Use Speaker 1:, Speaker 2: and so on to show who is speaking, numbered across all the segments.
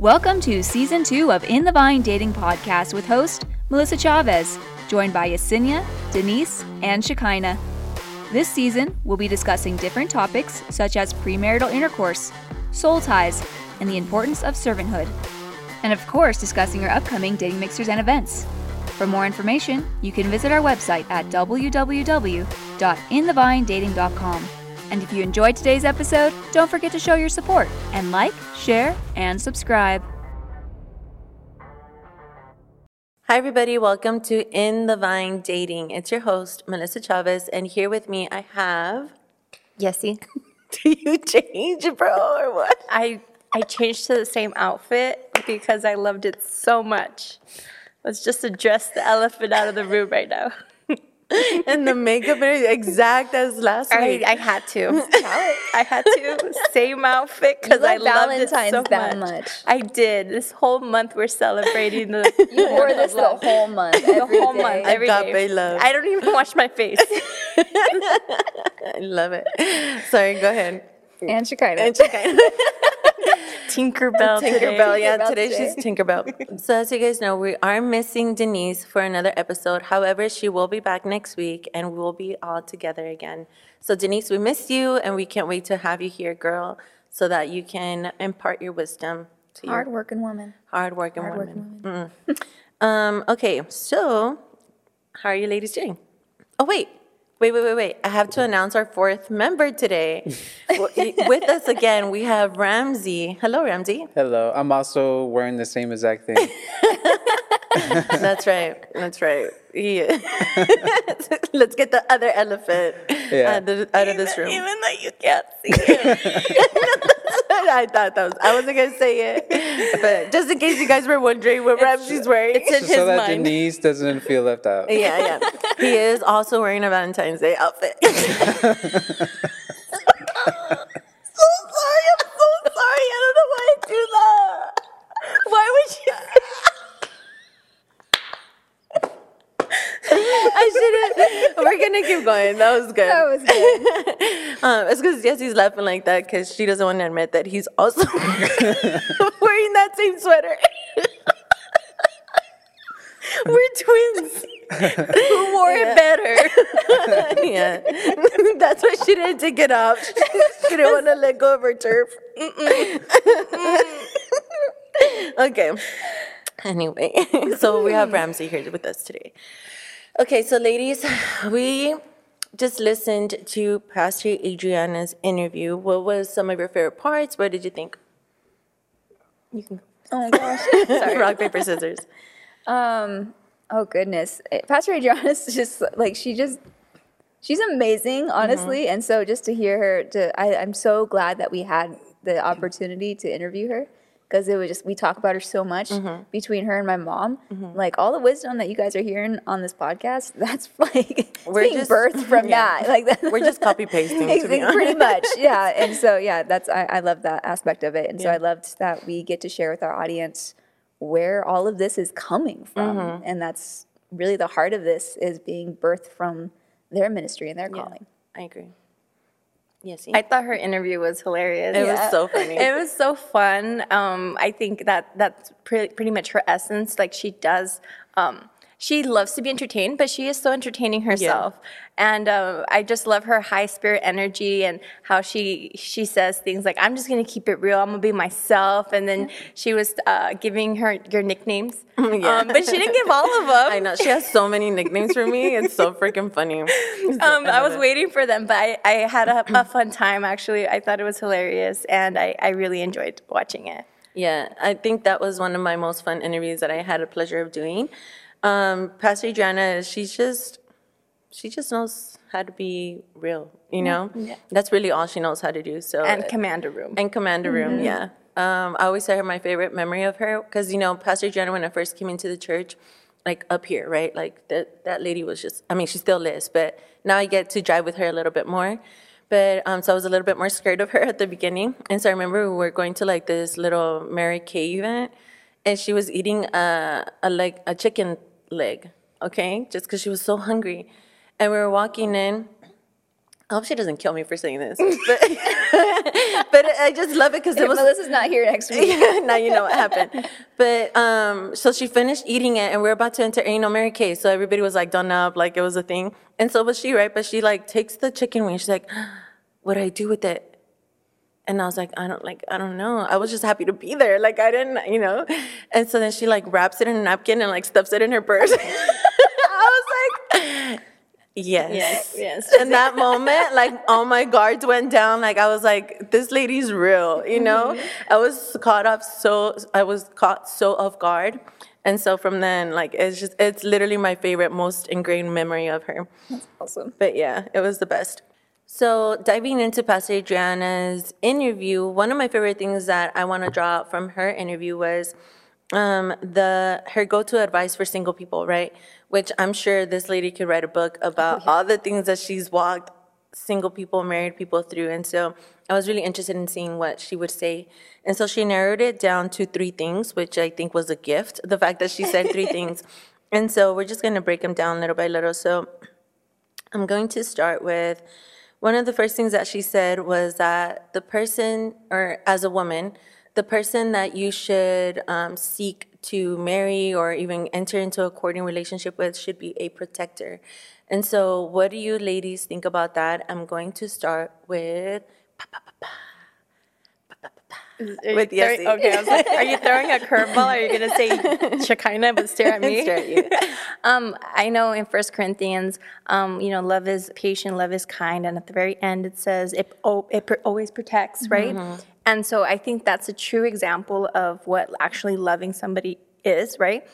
Speaker 1: Welcome to season two of In the Vine Dating Podcast with host Melissa Chavez, joined by Yesenia, Denise, and Shekinah. This season, we'll be discussing different topics such as premarital intercourse, soul ties, and the importance of servanthood. And of course, discussing our upcoming dating mixers and events. For more information, you can visit our website at www.inthevinedating.com. And if you enjoyed today's episode, don't forget to show your support and like, share, and subscribe.
Speaker 2: Hi, everybody. Welcome to In the Vine Dating. It's your host, Melissa Chavez, and here with me I have.
Speaker 3: Yessie.
Speaker 2: Do you change, bro, or what?
Speaker 3: I I changed to the same outfit because I loved it so much. Let's just address the elephant out of the room right now.
Speaker 2: And the makeup is exact as last
Speaker 3: I,
Speaker 2: week.
Speaker 3: I had to. I had to. Same outfit because I
Speaker 4: like
Speaker 3: loved it
Speaker 4: Valentine's
Speaker 3: so
Speaker 4: that
Speaker 3: much.
Speaker 4: much.
Speaker 3: I did. This whole month we're celebrating the.
Speaker 4: You wore this the whole month.
Speaker 3: the
Speaker 4: every
Speaker 3: whole
Speaker 4: day.
Speaker 3: month, every day.
Speaker 2: Agape love.
Speaker 3: I don't even wash my face.
Speaker 2: I love it. Sorry, go ahead.
Speaker 4: And Shekinah.
Speaker 2: And Shekinah.
Speaker 3: Tinkerbell. today.
Speaker 2: Tinkerbell, yeah,
Speaker 4: Tinkerbell
Speaker 2: today
Speaker 4: today.
Speaker 2: she's Tinkerbell. so as you guys know, we are missing Denise for another episode. However, she will be back next week and we'll be all together again. So Denise, we miss you and we can't wait to have you here, girl, so that you can impart your wisdom to your
Speaker 4: Hard-working woman.
Speaker 2: hardworking
Speaker 4: Hard-working
Speaker 2: women. Mm. Um, okay, so how are you ladies doing? Oh wait, wait, wait, wait, wait! I have to announce our fourth member today. W- With us again, we have Ramzy. Hello, Ramzy.
Speaker 5: Hello. I'm also wearing the same exact thing.
Speaker 2: That's right. That's right. He Let's get the other elephant
Speaker 5: Yeah.
Speaker 2: out, of, out of this room.
Speaker 3: Even though you can't see it.
Speaker 2: I thought that was. I wasn't gonna say it, but just in case you guys were wondering what Ramzy's wearing.
Speaker 3: It's in
Speaker 5: so
Speaker 3: his
Speaker 5: that
Speaker 3: mind.
Speaker 5: Denise doesn't feel left out.
Speaker 2: Yeah, yeah. He is also wearing a Valentine's Day outfit. so sorry. I'm so sorry. I don't know why I do that. Why would you? I shouldn't. We're gonna keep going. That was good.
Speaker 4: That was good.
Speaker 2: Um, it's because Yessie's laughing like that because she doesn't want to admit that he's also wearing that same sweater. We're twins.
Speaker 3: Who wore it better?
Speaker 2: yeah, that's why she didn't take it off. She didn't want to let go of her turf. okay. Anyway, so we have Ramzy here with us today. Okay, so ladies, we just listened to Pastor Adriana's interview. What was some of your favorite parts? What did you think? You can
Speaker 4: Oh my gosh. Sorry.
Speaker 2: Rock paper scissors.
Speaker 4: Um. Oh goodness. Eh, Pastor Adriana's just like she just she's amazing, honestly. And so just to hear her, to I, I'm so glad that we had the opportunity to interview her because it was just we talk about her so much between her and my mom. Like all the wisdom that you guys are hearing on this podcast, that's like
Speaker 2: We're
Speaker 4: being
Speaker 2: just-
Speaker 4: birthed from
Speaker 2: yeah.
Speaker 4: that. Like that.
Speaker 2: We're just copy pasting, to be
Speaker 4: pretty much yeah and so yeah that's i, I love that aspect of it and so i loved that we get to share with our audience where all of this is coming from
Speaker 2: Mm-hmm.
Speaker 4: and that's really the heart of this is being birthed from their ministry and their calling
Speaker 2: I agree. Yes,
Speaker 3: I thought her interview was hilarious.
Speaker 2: it was so funny.
Speaker 3: It was so fun. Um, I think that that's pretty, pretty much her essence. Like she does, um, she loves to be entertained, but she is so entertaining herself. Yeah. And uh, I just love her high spirit energy and how she she says things like, "I'm just gonna keep it real. I'm gonna be myself." And then she was uh, giving her your nicknames,
Speaker 2: Yeah.
Speaker 3: um, but she didn't give all of them.
Speaker 2: I know she has so many nicknames for me. It's so freaking funny.
Speaker 3: Um, I
Speaker 2: love
Speaker 3: was
Speaker 2: it.
Speaker 3: waiting for them, but I, I had a, a fun time actually. I thought it was hilarious, and I, I really enjoyed watching it.
Speaker 2: Yeah, I think that was one of my most fun interviews that I had a pleasure of doing. Um, Pastor Adriana, she's just, she just knows how to be real. You know, Yeah. that's really all she knows how to do. So
Speaker 3: And Commander Room.
Speaker 2: And Commander Room, yeah. Um, I always say her my favorite memory of her because you know Pastor Jenna when I first came into the church, like up here, right? Like that that lady was just. I mean, she still is, but now I get to drive with her a little bit more. But um, so I was a little bit more scared of her at the beginning, and so I remember we were going to like this little Mary Kay event, and she was eating a a leg a chicken leg, okay, just because she was so hungry, and we were walking in I hope she doesn't kill me for saying this, but but I just love it because it was
Speaker 4: Melissa's not here next week.
Speaker 2: now you know what happened. But um, so she finished eating it, and we are about to enter. Know, Mary Kay. So everybody was like done up, like it was a thing. And so was she, right? But she like takes the chicken wing. She's like, "What do I do with it?" And I was like, "I don't like, I don't know. I was just happy to be there. Like I didn't, you know." And so then she like wraps it in a napkin and like stuffs it in her purse. I was like. Yes.
Speaker 3: Yes, yes.
Speaker 2: In that moment, like all my guards went down. Like I was like, this lady's real, you know? Mm-hmm. I was caught up so I was caught so off guard. And so from then, like it's just it's literally my favorite, most ingrained memory of her.
Speaker 4: That's Awesome.
Speaker 2: But yeah, it was the best. So diving into Pastor Adriana's interview, one of my favorite things that I want to draw out from her interview was um, the her go-to advice for single people, right? Which I'm sure this lady could write a book about all the things that she's walked single people, married people through. And so I was really interested in seeing what she would say. And so she narrowed it down to three things, which I think was a gift, the fact that she said three things. And so we're just going to break them down little by little. So I'm going to start with one of the first things that she said was that the person, or as a woman, the person that you should um, seek to marry or even enter into a courting relationship with should be a protector. And so, what do you ladies think about that? I'm going to start with. With
Speaker 3: Throwing- Okay, I was like, are you throwing a curveball? Are you gonna say Shekinah but stare at me?
Speaker 2: Stare at you.
Speaker 3: Um, I know in First Corinthians, um, you know, love is patient, love is kind, and at the very end it says it oh, it pr- always protects, right? And so I think that's a true example of what actually loving somebody is, right?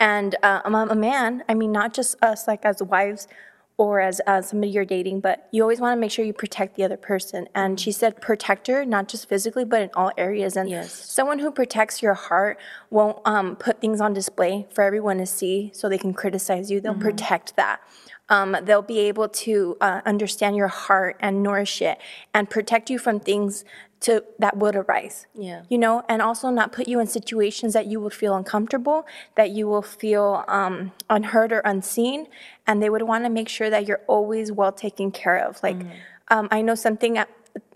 Speaker 3: And uh, I'm a man. I mean, not just us, like as wives or as uh, somebody you're dating, but you always want to make sure you protect the other person. And she said, protector, not just physically, but in all areas. And
Speaker 2: Yes.
Speaker 3: someone who protects your heart won't um, put things on display for everyone to see so they can criticize you. They'll protect that. Um, they'll be able to uh, understand your heart and nourish it and protect you from things to that would arise.
Speaker 2: Yeah.
Speaker 3: You know, and also not put you in situations that you would feel uncomfortable, that you will feel um, unheard or unseen, and they would want to make sure that you're always well taken care of. Like, um, I know something. uh,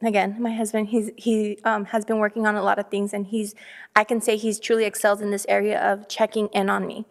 Speaker 3: Again, my husband, he's he um, has been working on a lot of things, and he's I can say he's truly excelled in this area of checking in on me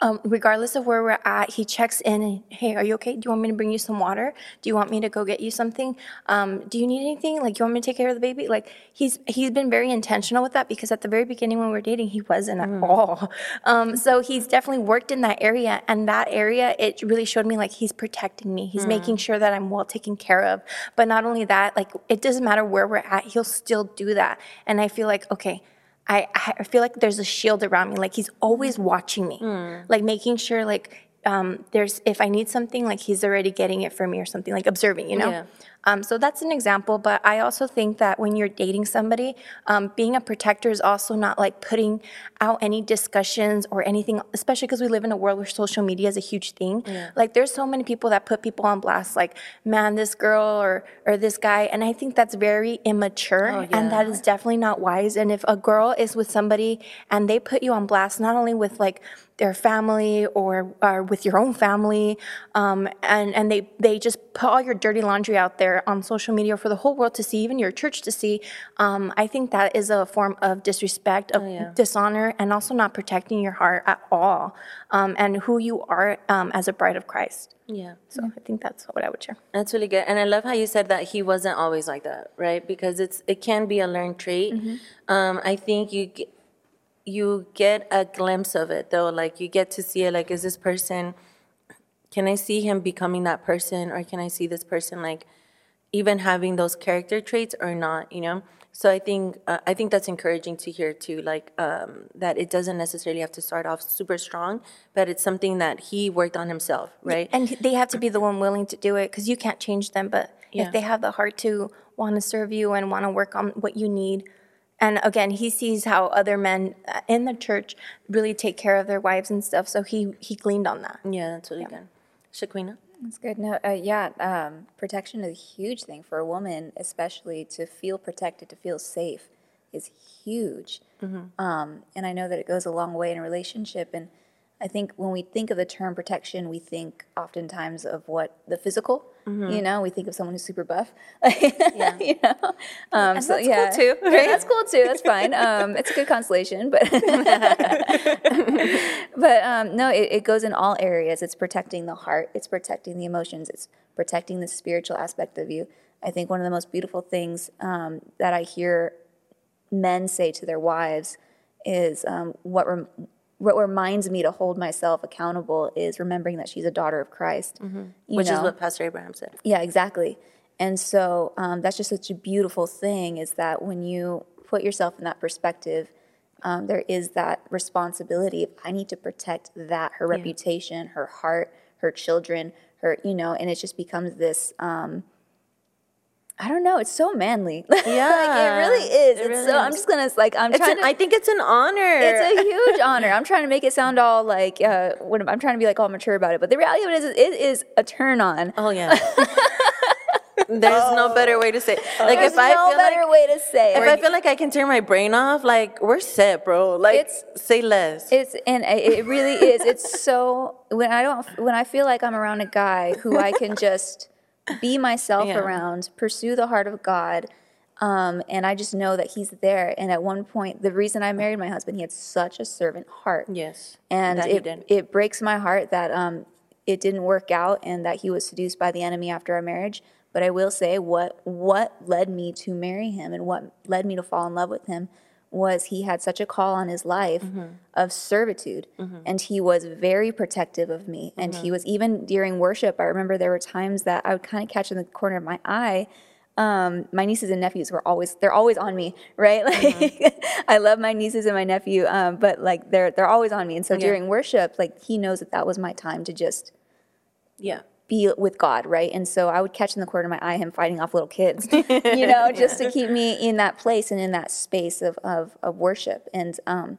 Speaker 3: um, regardless of where we're at, he checks in and, hey, are you okay? Do you want me to bring you some water? Do you want me to go get you something? Um, do you need anything? Like, you want me to take care of the baby? Like, he's he's been very intentional with that because at the very beginning when we were dating, he wasn't at all. Um, so he's definitely worked in that area, and that area it really showed me like he's protecting me. He's making sure that I'm well taken care of. But not only that, like it doesn't matter where we're at, he'll still do that. And I feel like okay. I, I feel like there's a shield around me. Like he's always watching me, mm. like making sure like um, there's if I need something, like he's already getting it for me or something, like observing, you know.
Speaker 2: Yeah.
Speaker 3: Um, so that's an example. But I also think that when you're dating somebody, um, being a protector is also not like putting out any discussions or anything, especially because we live in a world where social media is a huge thing. Yeah. Like there's so many people that put people on blast, like man, this girl or or this guy, and I think that's very immature, and that is definitely not wise. And if a girl is with somebody and they put you on blast, not only with like their family or, or with your own family, um, and and they they just put all your dirty laundry out there on social media for the whole world to see, even your church to see. Um, I think that is a form of disrespect, of dishonor, and also not protecting your heart at all, um, and who you are um, as a bride of Christ.
Speaker 2: Yeah.
Speaker 3: So I think that's what I would share.
Speaker 2: That's really good, and I love how you said that he wasn't always like that, right? Because it's it can be a learned trait. Um, I think you you get a glimpse of it though, like you get to see it. Like, is this person? Can I see him becoming that person, or can I see this person like even having those character traits or not? You know. So I think uh, I think that's encouraging to hear too, like um, that it doesn't necessarily have to start off super strong, but it's something that he worked on himself, right?
Speaker 3: And they have to be the one willing to do it because you can't change them. But
Speaker 2: Yeah.
Speaker 3: if they have the heart to want to serve you and want to work on what you need, and again, he sees how other men uh, in the church really take care of their wives and stuff. So he he gleaned on that.
Speaker 2: Yeah, that's really good. Shekinah?
Speaker 4: That's good. No, uh, yeah, um, protection is a huge thing for a woman, especially to feel protected, to feel safe, is huge. Um, and I know that it goes a long way in a relationship. And I think when we think of the term protection, we think oftentimes of what the physical.
Speaker 3: Mm-hmm.
Speaker 4: You know, we think of someone who's super buff. you know, um, so
Speaker 3: that's cool
Speaker 4: yeah,
Speaker 3: too,
Speaker 4: Yeah, that's cool too. That's fine. Um, it's a good consolation, but but um, no, it, it goes in all areas. It's protecting the heart. It's protecting the emotions. It's protecting the spiritual aspect of you. I think one of the most beautiful things um, that I hear men say to their wives is um, what rem- what reminds me to hold myself accountable is remembering that she's a daughter of Christ.
Speaker 2: Mm-hmm. Which is what Pastor Abraham said.
Speaker 4: Yeah, exactly. And so um, that's just such a beautiful thing is that when you put yourself in that perspective, um, there is that responsibility of I need to protect that, her reputation, her heart, her children, her, you know, and it just becomes this. Um, I don't know. It's so manly. Yeah, like, it really is.
Speaker 2: it
Speaker 4: it's
Speaker 2: really
Speaker 4: so. I'm just gonna like. I'm
Speaker 2: It's
Speaker 4: trying
Speaker 2: an,
Speaker 4: to.
Speaker 2: I think it's an honor.
Speaker 4: It's a huge honor. I'm trying to make it sound all like uh, what I'm trying to be like all mature about it, but the reality of it is, it is a turn on.
Speaker 2: oh yeah. There's no better way to say. It. Like
Speaker 4: There's
Speaker 2: if I
Speaker 4: no
Speaker 2: feel
Speaker 4: better
Speaker 2: like
Speaker 4: way to say
Speaker 2: if. I feel like I can turn my brain off, like we're set, bro. Like
Speaker 4: It's-
Speaker 2: say less.
Speaker 4: It's and it it really is. It's so when I don't when I feel like I'm around a guy who I can just be myself
Speaker 2: Yeah.
Speaker 4: around, pursue the heart of God, um, and I just know that He's there. And at one point, the reason I married my husband, he had such a servant heart,
Speaker 2: yes.
Speaker 4: and it it breaks my heart that um, it didn't work out and that he was seduced by the enemy after our marriage. But I will say what what led me to marry him and what led me to fall in love with him was he had such a call on his life
Speaker 2: Mm-hmm.
Speaker 4: of servitude and he was very protective of me and
Speaker 2: Mm-hmm.
Speaker 4: he was even during worship i remember there were times that i would kind of catch in the corner of my eye um, my nieces and nephews were always they're always on me right like
Speaker 2: Mm-hmm.
Speaker 4: i love my nieces and my nephew um, but like they're they're always on me and so during worship like he knows that that was my time to just
Speaker 2: Yeah.
Speaker 4: Be with God, right? And so I would catch in the corner of my eye him fighting off little kids, you know, just to keep me in that place and in that space of, of, of worship. And um,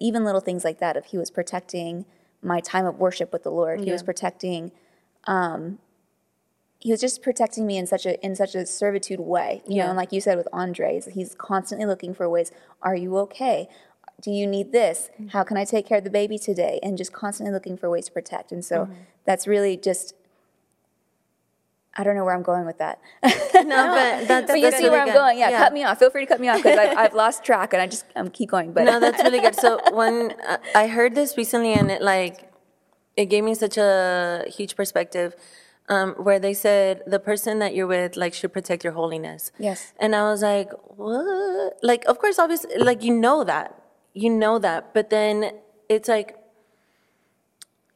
Speaker 4: even little things like that, if he was protecting my time of worship with the Lord, he was protecting, um, he was just protecting me in such a in such a servitude way, you know. And like you said with Andre, is he's constantly looking for ways. Are you okay? Do you need this? How can I take care of the baby today? And just constantly looking for ways to protect. And so that's really just I don't know where I'm going with that.
Speaker 2: No, but that's
Speaker 4: but you
Speaker 2: that's
Speaker 4: see
Speaker 2: really
Speaker 4: where I'm
Speaker 2: good.
Speaker 4: going. Yeah, cut me off. Feel free to cut me off because I've, I've lost track and I just I'm keep going. But
Speaker 2: No, that's really good. So when uh, I heard this recently, and it like it gave me such a huge perspective, um, where they said the person that you're with like should protect your holiness.
Speaker 4: Yes.
Speaker 2: And I was like, what? Like, of course, obviously, like you know that, you know that, but then it's like.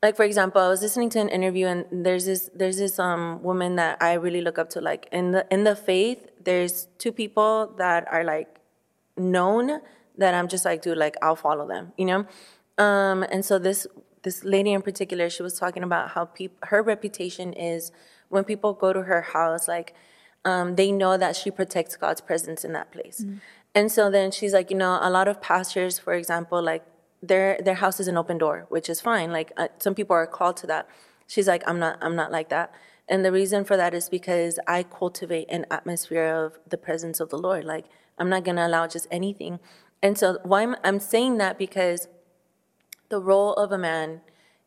Speaker 2: Like for example, I was listening to an interview, and there's this there's this um woman that I really look up to. Like in the in the faith, there's two people that are like known that I'm just like, dude, like I'll follow them, you know? Um, and so this this lady in particular, she was talking about how peop- her reputation is when people go to her house, like um, they know that she protects God's presence in that place. And so then she's like, you know, a lot of pastors, for example, like their their house is an open door, which is fine. Like uh, some people are called to that. She's like, I'm not, I'm not like that. And the reason for that is because I cultivate an atmosphere of the presence of the Lord. Like I'm not gonna allow just anything. And so why I'm, I'm saying that because the role of a man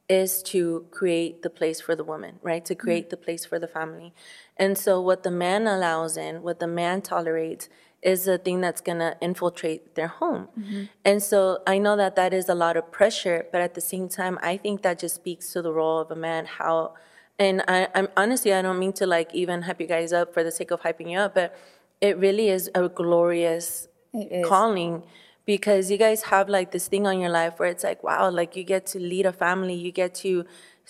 Speaker 2: is to create the place for the woman, right? To create the place for the family. And so what the man allows in, what the man tolerates, is the thing that's gonna infiltrate their home. Mm-hmm. And so I know that that is a lot of pressure, but at the same time, I think that just speaks to the role of a man, how, and I, I'm honestly, I don't mean to like even hype you guys up for the sake of hyping you up, but it really is a glorious
Speaker 4: is.
Speaker 2: calling because you guys have like this thing on your life where it's like wow like you get to lead a family you get to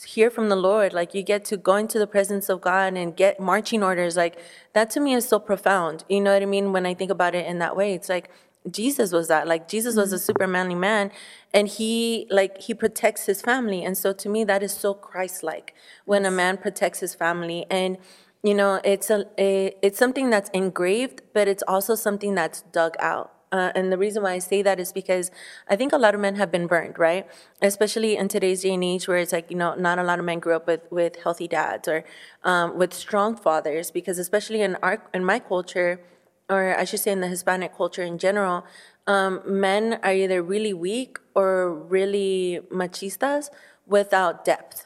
Speaker 2: hear from the lord like you get to go into the presence of god and get marching orders like that to me is so profound you know what i mean when i think about it in that way it's like jesus was that like jesus was a mm-hmm. super manly man and he like he protects his family and so to me that is so christ-like when a man protects his family and you know it's a, a it's something that's engraved but it's also something that's dug out uh, and the reason why I say that is because I think a lot of men have been burned, right? Especially in today's day and age, where it's like you know, not a lot of men grew up with with healthy dads or um, with strong fathers. Because especially in our in my culture, or I should say in the Hispanic culture in general, um, men are either really weak or really machistas without depth.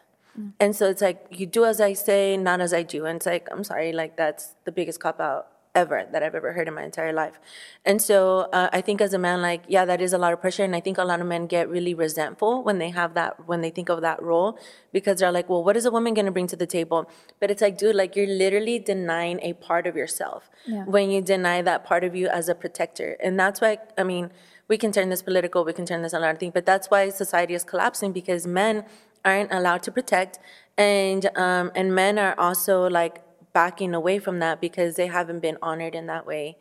Speaker 2: And so it's like you do as I say, not as I do. And it's like I'm sorry, like that's the biggest cop out ever that I've ever heard in my entire life. And so uh, I think as a man, like yeah, that is a lot of pressure. And I think a lot of men get really resentful when they have that when they think of that role because they're like, well, what is a woman going to bring to the table? But it's like, dude, like you're literally denying a part of yourself when you deny that part of you as a protector. And that's why I mean. We can turn this political, we can turn this a lot of things, but that's why society is collapsing because men aren't allowed to protect and um, and men are also like backing away from that because they haven't been honored in that way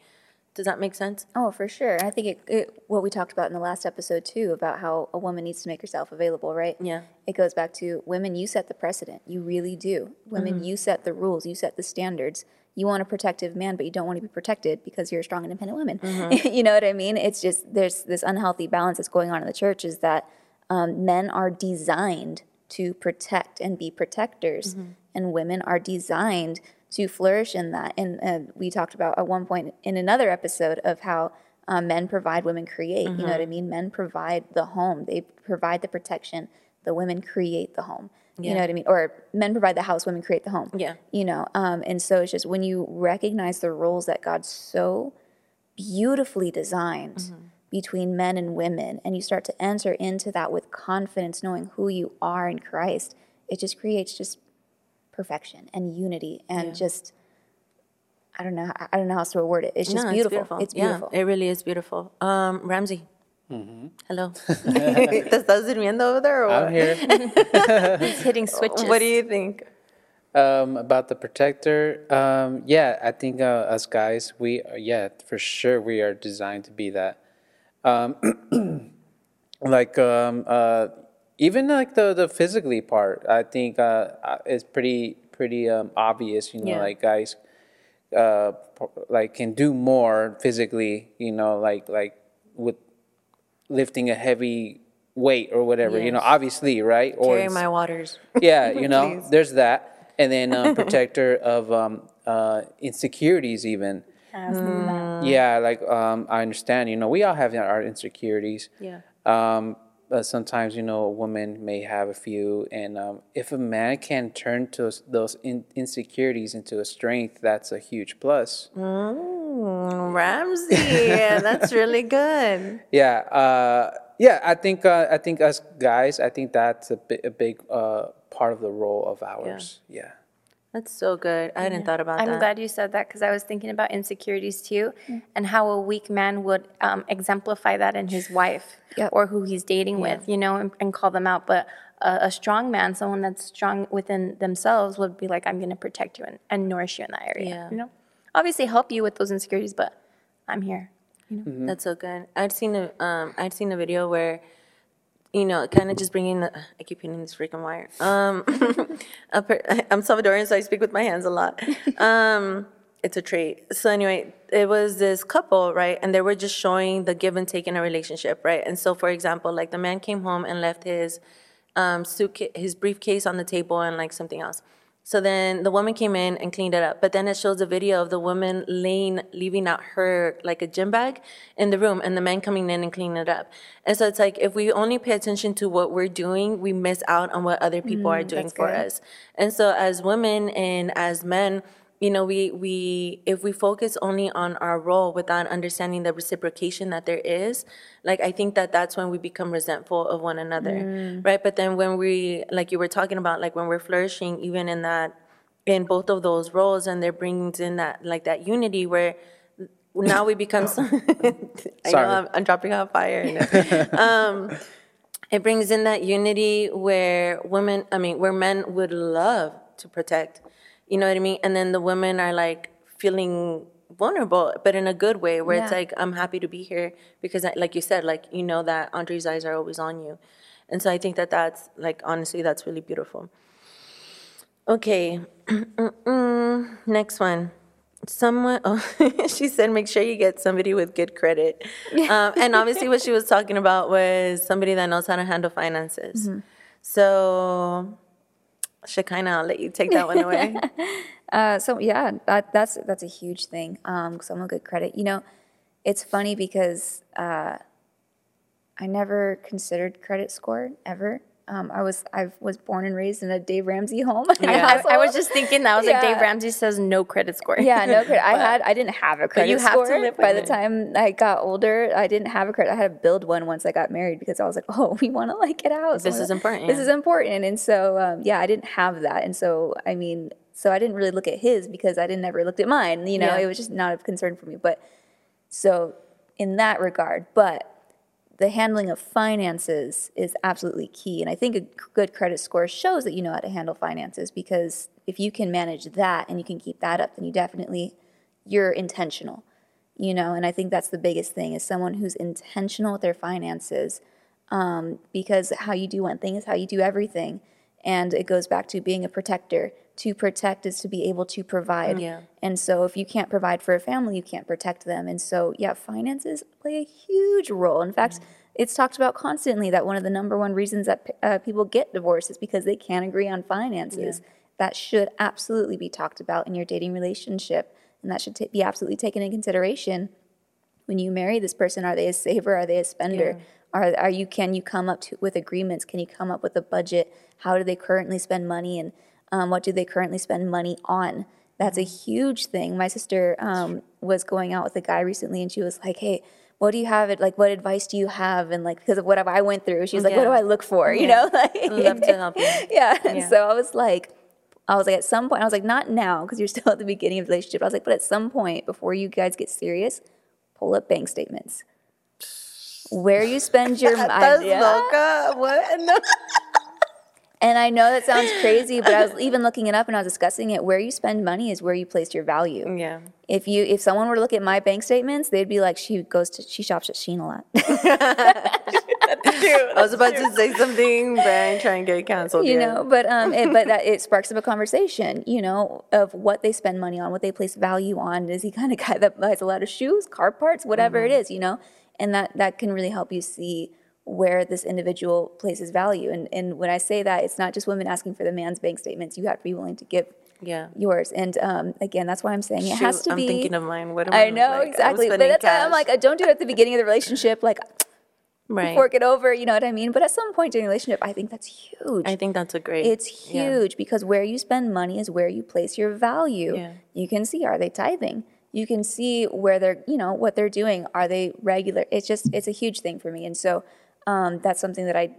Speaker 2: does that make sense
Speaker 4: Oh, for sure. I think it, it, what we talked about in the last episode too, about how a woman needs to make herself available, right?
Speaker 2: Yeah.
Speaker 4: It goes back to women, you set the precedent. You really do. Women, mm-hmm. you set the rules, you set the standards. You want a protective man, but you don't want to be protected because you're a strong, independent woman. Mm-hmm. you know what I mean? It's just there's this unhealthy balance that's going on in the church is that um, men are designed to protect and be protectors, mm-hmm. and women are designed to flourish in that. And uh, we talked about at one point in another episode of how um, men provide, women create. You know what I mean? Men provide the home, they provide the protection. The women create the home. You know what I mean? Or men provide the house, women create the home.
Speaker 2: Yeah.
Speaker 4: You know, um, and so it's just when you recognize the roles that God so beautifully designed between men and women, and you start to enter into that with confidence, knowing who you are in Christ, it just creates just perfection and unity and just I don't know I I don't know how else to word it. It's just
Speaker 2: No,
Speaker 4: beautiful. It's beautiful.
Speaker 2: Yeah, it really is beautiful. Um, Ramzy. Hello. ¿Te estás durmiendo over there or what?
Speaker 5: I'm here.
Speaker 3: He's hitting switches.
Speaker 2: What do you think?
Speaker 5: Um, about the protector, um, yeah, I think uh, us guys, we are, yeah, for sure, we are designed to be that. Um, like um, uh, even like the the physically part, I think uh, uh, is pretty pretty um, obvious. You know,
Speaker 2: Yeah.
Speaker 5: like guys, uh, like can do more physically. You know, like like with lifting a heavy weight or whatever. You know, obviously, right? Or
Speaker 2: Carry my waters.
Speaker 5: yeah, you know, there's that, and then um, protector of um, uh, insecurities, even. Yeah, like um, I understand. You know, we all have our insecurities.
Speaker 2: Yeah.
Speaker 5: Um, but sometimes, you know, a woman may have a few, and um, if a man can turn to those in- insecurities into a strength, that's a huge plus.
Speaker 2: Mm, Ramzy, that's really good.
Speaker 5: Yeah, uh, yeah. I think uh, I think us guys, I think that's a, bi- a big uh, part of the role of ours. Yeah.
Speaker 2: That's so good. I hadn't thought about that.
Speaker 3: I'm glad you said that because I was thinking about insecurities too, and how a weak man would um, exemplify that in his wife
Speaker 4: Yep.
Speaker 3: or who he's dating with, you know, and, and call them out. But a, a strong man, someone that's strong within themselves, would be like, "I'm going to protect you and, and nourish you in that area."
Speaker 2: Yeah.
Speaker 3: You know, obviously help you with those insecurities, but I'm here.
Speaker 2: That's so good. I'd seen a um, I'd seen a video where, you know, kind of just bringing the. I keep hitting this freaking wire. Um, a per, I'm Salvadorian, so I speak with my hands a lot. Um, it's a trait. So anyway, it was this couple, right, and they were just showing the give and take in a relationship, right. And so, for example, like the man came home and left his um, suitcase, his briefcase on the table, and like something else. So then the woman came in and cleaned it up. But then it shows a video of the woman laying, leaving out her like a gym bag in the room, and the man coming in and cleaning it up. And so it's like if we only pay attention to what we're doing, we miss out on what other people are mm,
Speaker 4: doing
Speaker 2: for us. And so as women and as men, you know, we we if we focus only on our role without understanding the reciprocation that there is, like I think that that's when we become resentful of one another, right? But then when we, like you were talking about, like when we're flourishing, even in that, in both of those roles, and there brings in that like that unity where now we become. Some, I
Speaker 5: Sorry.
Speaker 2: know I'm, I'm dropping on fire. um, it brings in that unity where women, I mean, where men would love to protect, you know what I mean? And then the women are like feeling vulnerable, but in a good way, where it's like, I'm happy to be here because, I, like you said, like, you know that Andre's eyes are always on you. And so I think that that's, like, honestly, that's really beautiful. Okay, next one. Someone, oh, she said, make sure you get somebody with good credit. Um, and obviously, what she was talking about was somebody that knows how to handle finances. So, Shekinah, I'll let you take that one away.
Speaker 4: Uh, so yeah, that, that's that's a huge thing. Um, someone good credit. You know, it's funny because uh, I never considered credit score ever. Um, I was I was born and raised in a Dave Ramsey home. a
Speaker 3: I, I was just thinking that. I was like, Dave Ramsey says no credit score.
Speaker 4: Yeah, no credit. I had I didn't have a credit
Speaker 3: you have to
Speaker 4: score.
Speaker 3: live
Speaker 4: By the
Speaker 3: it.
Speaker 4: time I got older, I didn't have a credit. I had to build one once I got married because I was like, oh, we want to like get out.
Speaker 2: This is important,
Speaker 4: This
Speaker 2: yeah.
Speaker 4: is important, and so um, yeah, I didn't have that, and so I mean, so I didn't really look at his because I didn't ever looked at mine. You know,
Speaker 2: Yeah.
Speaker 4: it was just not of concern for me. But so in that regard, but the handling of finances is absolutely key. And I think a good credit score shows that you know how to handle finances because if you can manage that and you can keep that up, then you definitely, you're intentional, you know? And I think that's the biggest thing is someone who's intentional with their finances um, because how you do one thing is how you do everything. And it goes back to being a protector. To protect is to be able to provide.
Speaker 2: Yeah.
Speaker 4: And so if you can't provide for a family, you can't protect them. And so, yeah, finances play a huge role. In fact, it's talked about constantly that one of the number one reasons that uh, people get divorced is because they can't agree on finances. That should absolutely be talked about in your dating relationship. And that should ta- be absolutely taken into consideration when you marry this person are they a saver are they a spender are, are you can you come up to, with agreements can you come up with a budget how do they currently spend money and um, what do they currently spend money on that's a huge thing my sister um, was going out with a guy recently and she was like hey what do you have it like what advice do you have and like because of what i went through she was like what do i look for you know like
Speaker 2: love to help you.
Speaker 4: yeah. And
Speaker 2: Yeah.
Speaker 4: so I was like, I was like, at some point, I was like, not now, because you're still at the beginning of the relationship. I was like, but at some point, before you guys get serious, pull up bank statements. Where you spend your money.
Speaker 2: loca. What? No.
Speaker 4: And I know that sounds crazy, but I was even looking it up and I was discussing it. Where you spend money is where you place your value.
Speaker 2: Yeah.
Speaker 4: If you if someone were to look at my bank statements, they'd be like, she goes to she shops at Shein a lot.
Speaker 2: I was about to say something, but I ain't trying to get canceled.
Speaker 4: you
Speaker 2: yet.
Speaker 4: know but um it, but that it sparks up a conversation you know of what they spend money on what they place value on is he kind of guy that buys a lot of shoes car parts whatever
Speaker 2: Mm-hmm.
Speaker 4: it is you know and that that can really help you see where this individual places value and and when i say that it's not just women asking for the man's bank statements you have to be willing to give
Speaker 2: Yeah.
Speaker 4: yours and um again that's why i'm saying it has
Speaker 2: Shoot,
Speaker 4: to
Speaker 2: I'm
Speaker 4: be
Speaker 2: thinking of mine. What am
Speaker 4: I know
Speaker 2: like, I'm
Speaker 4: exactly, but that's why I'm
Speaker 2: cash.
Speaker 4: like, I don't do it at the beginning of the relationship. Like,
Speaker 2: right.
Speaker 4: fork it over. You know what I mean? But at some point in a relationship, I think that's huge.
Speaker 2: I think that's a great.
Speaker 4: It's
Speaker 2: yeah.
Speaker 4: huge because where you spend money is where you place your value.
Speaker 2: Yeah.
Speaker 4: You can see are they tithing? You can see where they're, you know, what they're doing. Are they regular? It's just it's a huge thing for me. And so um, that's something that I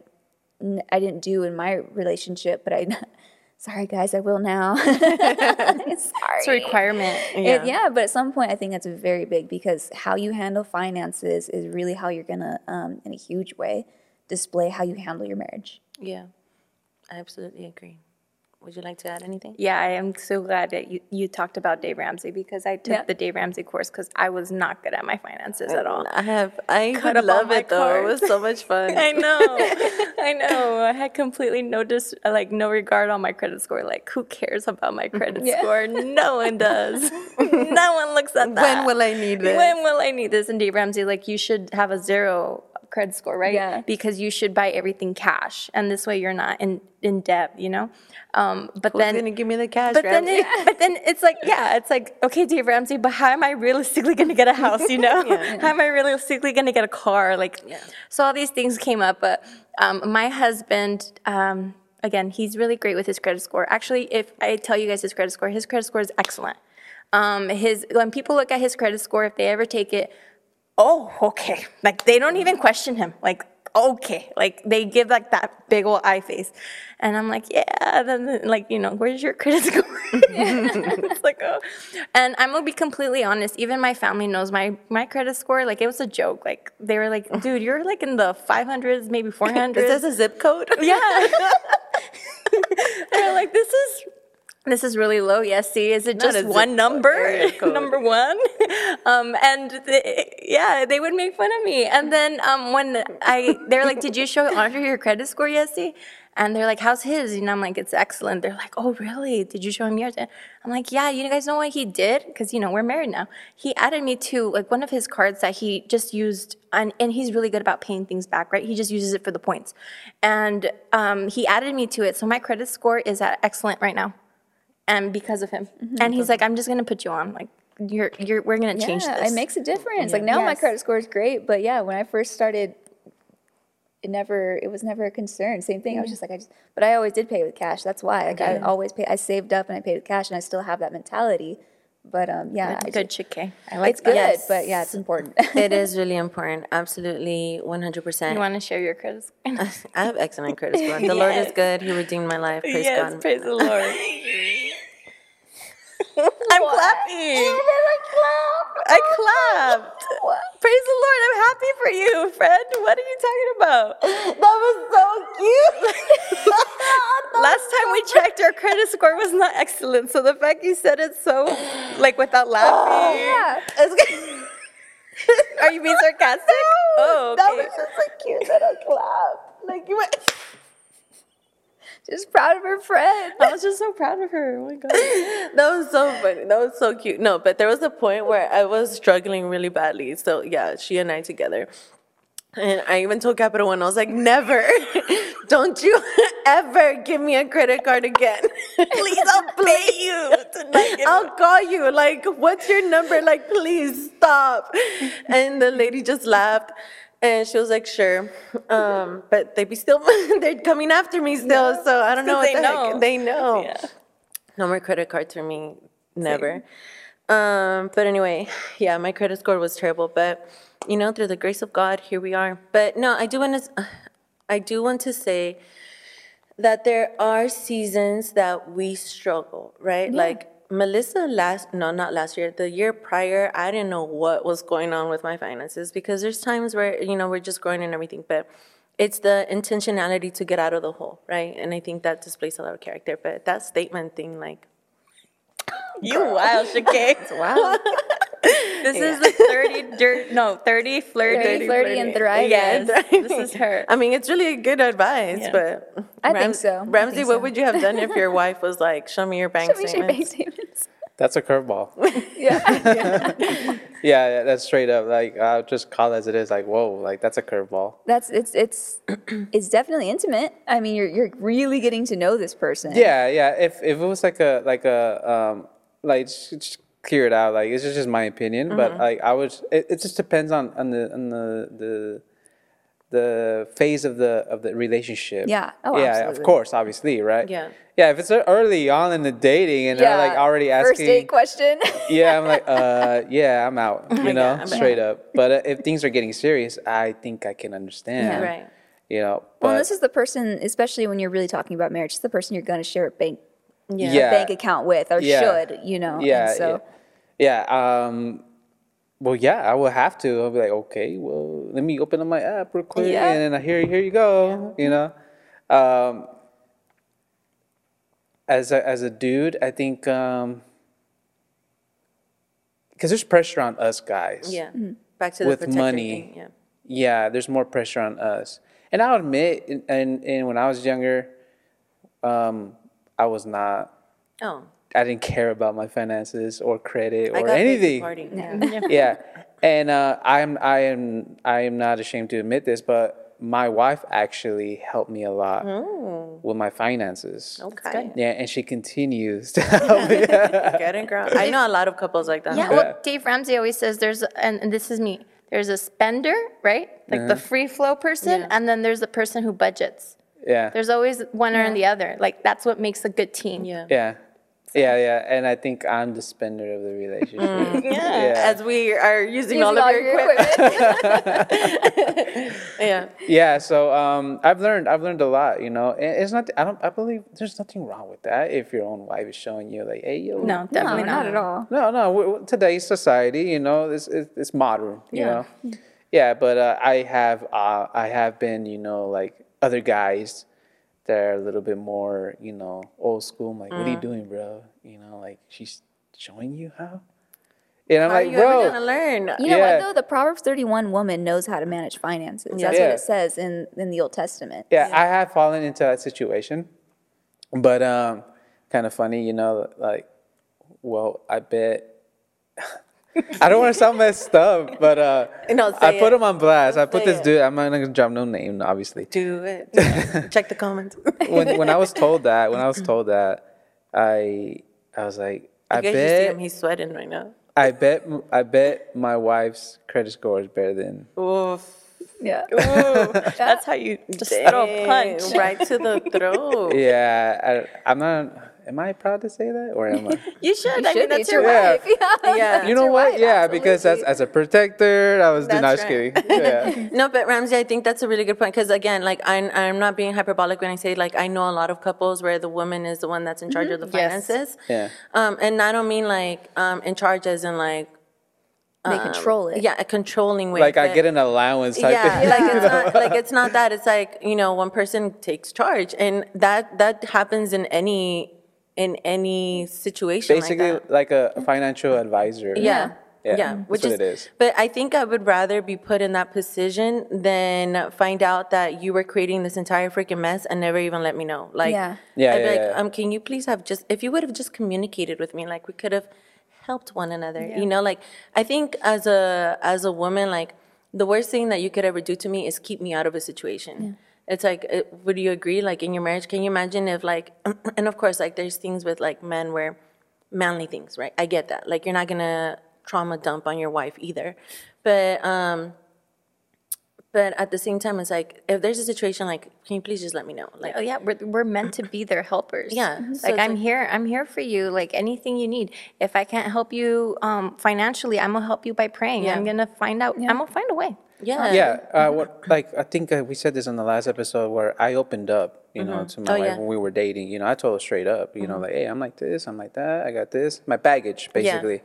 Speaker 4: I didn't do in my relationship, but I sorry guys, I will now. sorry.
Speaker 3: It's a requirement.
Speaker 4: It- yeah, but at some point, I think that's very big because how you handle finances is really how you're gonna, um, in a huge way, display how you handle your marriage.
Speaker 2: Yeah. I absolutely agree. Would you like to add anything?
Speaker 3: Yeah, I am so glad that you, you talked about Dave Ramsey because I took
Speaker 4: Yeah.
Speaker 3: the Dave Ramsey course because I was not good at my finances at all.
Speaker 2: I have. I
Speaker 3: Cut
Speaker 2: would love it though. It was so much fun.
Speaker 3: I know, I know. I had completely no dis, like no regard on my credit score. Like, who cares about my credit
Speaker 4: Yeah.
Speaker 3: score? No one does. no one looks at that.
Speaker 2: When will I need this?
Speaker 3: When will I need this? And Dave Ramsey, like, you should have a zero credit score, right?
Speaker 4: Yeah.
Speaker 3: Because you should buy everything cash, and this way you're not in in debt. You know. Um, but
Speaker 2: Who's
Speaker 3: then
Speaker 2: gonna give me the cash?
Speaker 3: but then, it, but then it's like, yeah, it's like, okay, Dave Ramsey, but how am I realistically going to get a house? You know, how am I realistically going to get a car? Like, so all these things came up. But um, my husband, um, again, he's really great with his credit score. Actually, if I tell you guys his credit score, his credit score is excellent. Um, his when people look at his credit score, if they ever take it, oh, okay, like they don't even question him, like. Okay, like they give like that big old eye face, and I'm like, yeah. Then like you know, where's your credit score? it's like, oh. And I'm gonna be completely honest. Even my family knows my my credit score. Like it was a joke. Like they were like, dude, you're like in the 500s, maybe 400s.
Speaker 2: Is this a zip code?
Speaker 3: Yeah. They're like, this is this is really low. Yes, see, is it
Speaker 2: Not
Speaker 3: just one number? number one? Um, and they, yeah, they would make fun of me. And then um, when I, they're like, did you show Andre your credit score, Yessie? And they're like, how's his? And I'm like, it's excellent. They're like, oh, really? Did you show him yours? I'm like, yeah, you guys know what he did? Because, you know, we're married now. He added me to like one of his cards that he just used, and, and he's really good about paying things back, right? He just uses it for the points. And um, he added me to it. So my credit score is at excellent right now. And because of him. Mm-hmm. And he's like, I'm just going to put you on. Like, you're you're we're gonna change
Speaker 4: yeah,
Speaker 3: this.
Speaker 4: it makes a difference. Like now my credit score is great, but yeah, when I first started, it never, it was never a concern. Same thing. I was mm. just like, I just, but I always did pay with cash. That's why. Like I always pay. I saved up and I paid with cash, and I still have that mentality. But um, yeah, I
Speaker 3: good
Speaker 4: just-
Speaker 3: chique. I like
Speaker 4: it's good,
Speaker 3: that.
Speaker 4: but yeah, it's important.
Speaker 2: it is really important. Absolutely, 100%.
Speaker 3: You want to share your credit score?
Speaker 2: I have excellent credit score. The Lord is good. He redeemed my life. Praise God.
Speaker 3: praise the Lord. I'm clapping. I clapped. I oh, clapped. Praise the Lord. I'm happy for you, friend. What are you talking about?
Speaker 2: That was so cute.
Speaker 3: Last time we checked, our credit score was not excellent. So the fact you said it so, like, without oh, laughing.
Speaker 4: yeah,
Speaker 3: Are you being sarcastic? Oh,
Speaker 4: that was just like cute little clap. Like you went. Just proud of her friend.
Speaker 3: I was just so proud of her. Oh my God.
Speaker 2: That was so funny. That was so cute. No, but there was a point where I was struggling really badly. So yeah, she and I together. And I even told Capital One, I was like, never, don't you ever give me a credit card again. please, I'll pay you. I'll call you. Like, what's your number? Like, please stop. And the lady just laughed. And she was like, sure. Um, but they'd be still, they're coming after me still. So I don't know what
Speaker 3: they
Speaker 2: the
Speaker 3: know.
Speaker 2: heck. They know.
Speaker 3: Yeah.
Speaker 2: No more credit cards for me, never. Um, but anyway, yeah, my credit score was terrible, but you know, through the grace of God, here we are. But no, I do want to, I do want to say that there are seasons that we struggle, right? Like Melissa last, no, not last year, the year prior, I didn't know what was going on with my finances because there's times where, you know, we're just growing and everything, but it's the intentionality to get out of the hole, right? And I think that displays a lot of character. But that statement thing, like,
Speaker 3: You wild, Shake.
Speaker 4: Wow.
Speaker 3: This is the 30 dirt, no, 30 flirty.
Speaker 4: 30, flirty, and thriving.
Speaker 3: Yes, this is her.
Speaker 2: I mean, it's really good advice,
Speaker 3: Yeah.
Speaker 2: but
Speaker 4: I think so.
Speaker 2: Ramzy,
Speaker 4: think
Speaker 2: what
Speaker 4: so.
Speaker 2: would you have done if your wife was like, "Show me your bank
Speaker 4: Show me your bank
Speaker 2: statements"?
Speaker 5: That's a curveball.
Speaker 4: Yeah.
Speaker 5: yeah, yeah, that's straight up. Like I'll just call it as it is. Like whoa, like that's a curveball.
Speaker 4: That's it's it's it's definitely intimate. I mean, you're you're really getting to know this person.
Speaker 5: Yeah, yeah. If if it was like a like a um like just, just clear it out. Like it's just, just my opinion,
Speaker 4: Mm-hmm.
Speaker 5: but like I would. It, it just depends on on the on the the the phase of the of the relationship.
Speaker 4: Yeah. Oh,
Speaker 5: yeah.
Speaker 4: absolutely.
Speaker 5: Of course, obviously, right?
Speaker 2: Yeah.
Speaker 5: Yeah. If it's early on in the dating and they're like already asking.
Speaker 4: First date question.
Speaker 5: yeah, I'm like, uh, yeah, I'm out. You know,
Speaker 2: God, I'm
Speaker 5: straight up. But uh, if things are getting serious, I think I can understand.
Speaker 4: Yeah.
Speaker 2: Right.
Speaker 5: You know, but
Speaker 4: well, this is the person, especially when you're really talking about marriage, it's the person you're going to share a bank
Speaker 2: Yeah.
Speaker 5: Yeah.
Speaker 4: bank account with, or
Speaker 5: Yeah.
Speaker 4: should, you know. and
Speaker 5: yeah,
Speaker 4: so
Speaker 5: yeah, yeah. Um, well, yeah, I will have to. I'll be like, okay, well, let me open up my app real quick,
Speaker 4: Yeah.
Speaker 5: and then I here, here you go. You know, um, as a as a dude, I think um, because there's pressure on us guys.
Speaker 2: Yeah. Back to the
Speaker 5: With money.
Speaker 2: thing, Yeah.
Speaker 5: yeah, there's more pressure on us. And I'll admit, and, and, and when I was younger, um, I was not,
Speaker 2: Oh,
Speaker 5: I didn't care about my finances or credit
Speaker 2: I
Speaker 5: or
Speaker 2: got paid to
Speaker 5: anything.
Speaker 2: party.
Speaker 5: Yeah. And uh, I'm, I am, I am not ashamed to admit this, but my wife actually helped me a lot with my finances.
Speaker 2: Okay.
Speaker 5: Yeah, and she continues to help me.
Speaker 2: Get it, girl. I know a lot of couples like that.
Speaker 3: Yeah, well, Dave Ramsey always says there's, and, and this is me, there's a spender, right? Like the free flow person,
Speaker 2: Yeah.
Speaker 3: and then there's the person who budgets.
Speaker 5: yeah.
Speaker 3: There's always one or the other. Like that's what makes a good team.
Speaker 2: Yeah.
Speaker 5: Yeah. Yeah, yeah. And I think I'm the spender of the relationship.
Speaker 2: Mm.
Speaker 5: Yeah.
Speaker 2: As we are using,
Speaker 4: using
Speaker 2: all of your, equipment. Yeah.
Speaker 5: Yeah, so um, I've learned I've learned a lot, you know. And it's not I don't I believe there's nothing wrong with that if your own wife is showing you like, hey yo.
Speaker 3: No,
Speaker 4: no,
Speaker 3: definitely
Speaker 4: not
Speaker 3: not.
Speaker 4: at all.
Speaker 5: No, no. w- w- Today's society, you know, it's it's, it's modern, you
Speaker 2: Yeah.
Speaker 5: know. Yeah, but uh, I have uh, I have been, you know, like other guys that are a little bit more, you know, old school. I'm like, what are
Speaker 2: Mm.
Speaker 5: you doing, bro? You know, like she's showing you how. And I'm
Speaker 2: How are you
Speaker 5: bro.
Speaker 2: ever gonna learn?
Speaker 4: You know
Speaker 5: Yeah.
Speaker 4: what though? The Proverbs 31 woman knows how to manage finances. That's
Speaker 5: Yeah.
Speaker 4: what it says in, in the Old Testament.
Speaker 5: Yeah, I have fallen into that situation, but um, kind of funny, you know. Like, well, I bet. I don't want to sound messed up, but uh,
Speaker 2: No,
Speaker 5: I
Speaker 2: say
Speaker 5: put
Speaker 2: it.
Speaker 5: him on blast. I put this
Speaker 2: it.
Speaker 5: dude. I'm not gonna drop no name, obviously.
Speaker 2: Do it. Do. Check the comments.
Speaker 5: When when I was told that, when I was told that, I I was like, I
Speaker 2: You guys should see him.
Speaker 5: bet.
Speaker 2: He's sweating right now.
Speaker 5: I bet I bet my wife's credit score is better than.
Speaker 2: Oof.
Speaker 4: Yeah.
Speaker 3: Ooh, that's how you just throw a punch.
Speaker 2: Right to the throat.
Speaker 5: Yeah, I, I'm not. Am I proud to say that, or am I?
Speaker 3: You should. I
Speaker 4: Should
Speaker 3: mean, that's
Speaker 4: It's
Speaker 3: your
Speaker 4: your
Speaker 5: Yeah.
Speaker 4: wife. Yeah.
Speaker 2: Yeah.
Speaker 5: you know what?
Speaker 4: wife,
Speaker 5: yeah, because as, as a protector, I was
Speaker 2: That's
Speaker 5: not just
Speaker 2: right.
Speaker 5: kidding. Yeah.
Speaker 2: No, but Ramzy, I think that's a really good point because again, like I'm, I'm not being hyperbolic when I say like I know a lot of couples where the woman is the one that's in charge of the
Speaker 3: Yes.
Speaker 2: finances.
Speaker 5: Yeah.
Speaker 2: Um, and I don't mean like um in charge as in like
Speaker 4: They control it.
Speaker 2: yeah, a controlling way.
Speaker 5: like I get an allowance type
Speaker 2: yeah,
Speaker 5: thing.
Speaker 2: like it's not like it's not that. It's like you know, one person takes charge, and that that happens in any in any situation.
Speaker 5: Basically,
Speaker 2: like, that.
Speaker 5: like a financial advisor.
Speaker 2: yeah.
Speaker 5: Yeah,
Speaker 2: Yeah,
Speaker 5: that's
Speaker 2: which
Speaker 5: what
Speaker 2: is,
Speaker 5: it is.
Speaker 2: But I think I would rather be put in that position than find out that you were creating this entire freaking mess and never even let me know. Like,
Speaker 4: Yeah.
Speaker 5: Yeah,
Speaker 2: I'd be
Speaker 5: yeah,
Speaker 2: like,
Speaker 5: yeah.
Speaker 2: um, can you please have just if you would have just communicated with me, like we could have helped one another. You know, like I think as a as a woman, like the worst thing that you could ever do to me is keep me out of a situation. It's like, uh, would you agree? Like in your marriage, can you imagine if like, and of course, like there's things with like men where manly things, right? I get that. Like you're not gonna trauma dump on your wife either, but um, but at the same time, it's like if there's a situation, like, can you please just let me know? Like,
Speaker 3: Oh yeah, we're, we're meant to be their helpers.
Speaker 2: Yeah. Mhm.
Speaker 3: Like
Speaker 2: it's
Speaker 3: I'm
Speaker 2: like-
Speaker 3: here. I'm here for you. Like anything you need. If I can't help you um, financially, I'm gonna help you by praying.
Speaker 2: Yeah.
Speaker 3: I'm gonna find out. I'm gonna find a way.
Speaker 2: Yeah,
Speaker 5: Yeah, uh, what, like I think uh, we said this in the last episode where I opened up, you know, to my
Speaker 2: Oh,
Speaker 5: wife
Speaker 2: yeah.
Speaker 5: when we were dating. You know, I told her straight up, you know, like, hey, I'm like this, I'm like that, I got this, my baggage basically.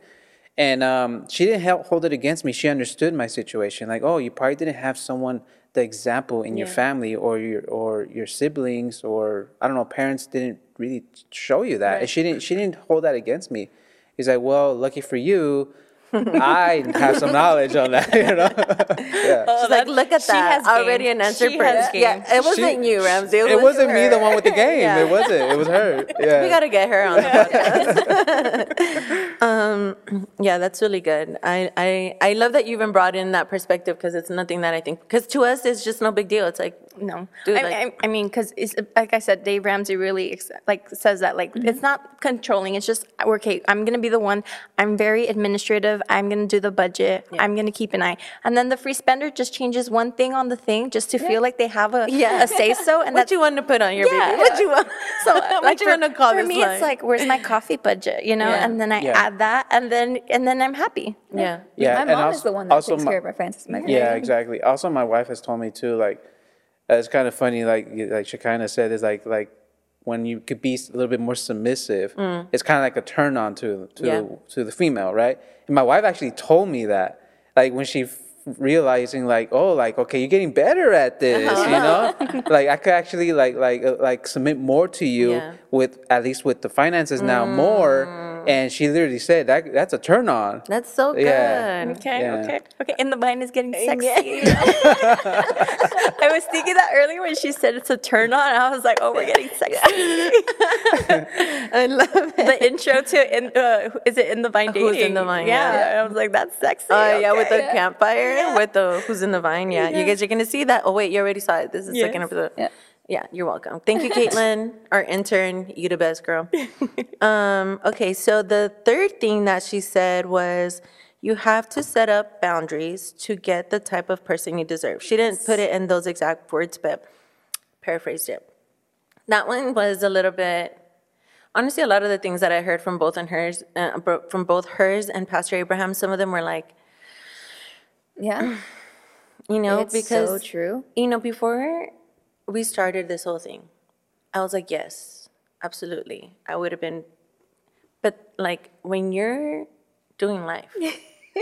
Speaker 5: And um, she didn't help hold it against me. She understood my situation. Like, oh, you probably didn't have someone, the example in your family or your or your siblings or I don't know, parents didn't really show you that. And she didn't she didn't hold that against me. He's like, well, lucky for you, I have some knowledge on that. You know. yeah.
Speaker 2: She's like, look at that.
Speaker 3: she has
Speaker 2: Already
Speaker 3: game.
Speaker 2: an answer for
Speaker 3: has
Speaker 2: that. Yeah, it wasn't you, Ramzy. It,
Speaker 5: It
Speaker 2: was
Speaker 5: wasn't me, the one with the game.
Speaker 2: Yeah.
Speaker 5: It wasn't. It was her. Yeah.
Speaker 2: We gotta get her on the podcast. um, yeah, that's really good. I, I I love that you even brought in that perspective because it's nothing that I think because to us it's just no big deal. It's like
Speaker 3: No,
Speaker 2: Dude,
Speaker 3: I,
Speaker 2: like-
Speaker 3: I, I mean, because like I said, Dave Ramsey really ex- like says that like
Speaker 2: Mm-hmm.
Speaker 3: it's not controlling. It's just okay. I'm gonna be the one. I'm very administrative. I'm gonna do the budget. I'm gonna keep an eye. And then the free spender just changes one thing on the thing just to feel like they have a,
Speaker 2: Yeah.
Speaker 3: a say so. And
Speaker 2: what
Speaker 3: that's
Speaker 2: you want to put on your
Speaker 3: Yeah.
Speaker 2: baby? What you want?
Speaker 3: so
Speaker 2: what
Speaker 3: like
Speaker 2: you
Speaker 3: for,
Speaker 2: want to call
Speaker 3: for
Speaker 2: this
Speaker 3: me,
Speaker 2: line?
Speaker 3: it's like where's my coffee budget, you know?
Speaker 2: Yeah.
Speaker 3: And then I
Speaker 5: Yeah.
Speaker 3: add that, and then and then I'm happy.
Speaker 2: yeah.
Speaker 5: Yeah.
Speaker 4: My
Speaker 5: and
Speaker 4: mom is
Speaker 5: also-
Speaker 4: the one that
Speaker 5: also
Speaker 4: takes
Speaker 5: my-
Speaker 4: care of our finances. My
Speaker 5: Yeah, exactly. Also, my wife has told me too. Like, uh, it's kind of funny. Like, you- like Shekinah said, is like like when you could be a little bit more submissive, mm. it's kind of like a turn on to to
Speaker 2: Yeah.
Speaker 5: the, to the female, right? And my wife actually told me that, like when she f- realizing like oh like okay you're getting better at this you uh-huh. know like i could actually like like uh, like submit more to you
Speaker 2: Yeah.
Speaker 5: with at least with the finances now mm. more and she literally said that that's a turn on
Speaker 2: That's so good.
Speaker 5: Yeah.
Speaker 3: Okay,
Speaker 5: Yeah.
Speaker 3: okay, okay. And the vine is getting sexy. I was thinking that earlier when she said it's a turn on. I was like, oh, we're getting sexy.
Speaker 2: I love it.
Speaker 3: the intro to in, uh, is it in the vine dating?
Speaker 2: Who's in the Vine,
Speaker 3: Yeah,
Speaker 2: yeah.
Speaker 3: I was like, that's sexy.
Speaker 2: Oh yeah, with the
Speaker 3: okay.
Speaker 2: campfire, with the who's in the vine. Yeah, you guys are gonna see that. Oh wait, you already saw it. This is the second
Speaker 3: Yes.
Speaker 2: episode.
Speaker 4: Yeah.
Speaker 2: Yeah, you're welcome. Thank you, Caitlin, our intern. You the best, girl. um, okay, so the third thing that she said was you have to set up boundaries to get the type of person you deserve. She didn't put it in those exact words, but paraphrased it. That one was a little bit. Honestly, a lot of the things that I heard from both and hers, uh, from both hers and Pastor Abraham, some of them were like,
Speaker 4: Yeah.
Speaker 2: you know,
Speaker 4: it's
Speaker 2: because
Speaker 4: so true.
Speaker 2: you know, before we started this whole thing, I was like, yes, absolutely. I would have been, but like when you're doing life,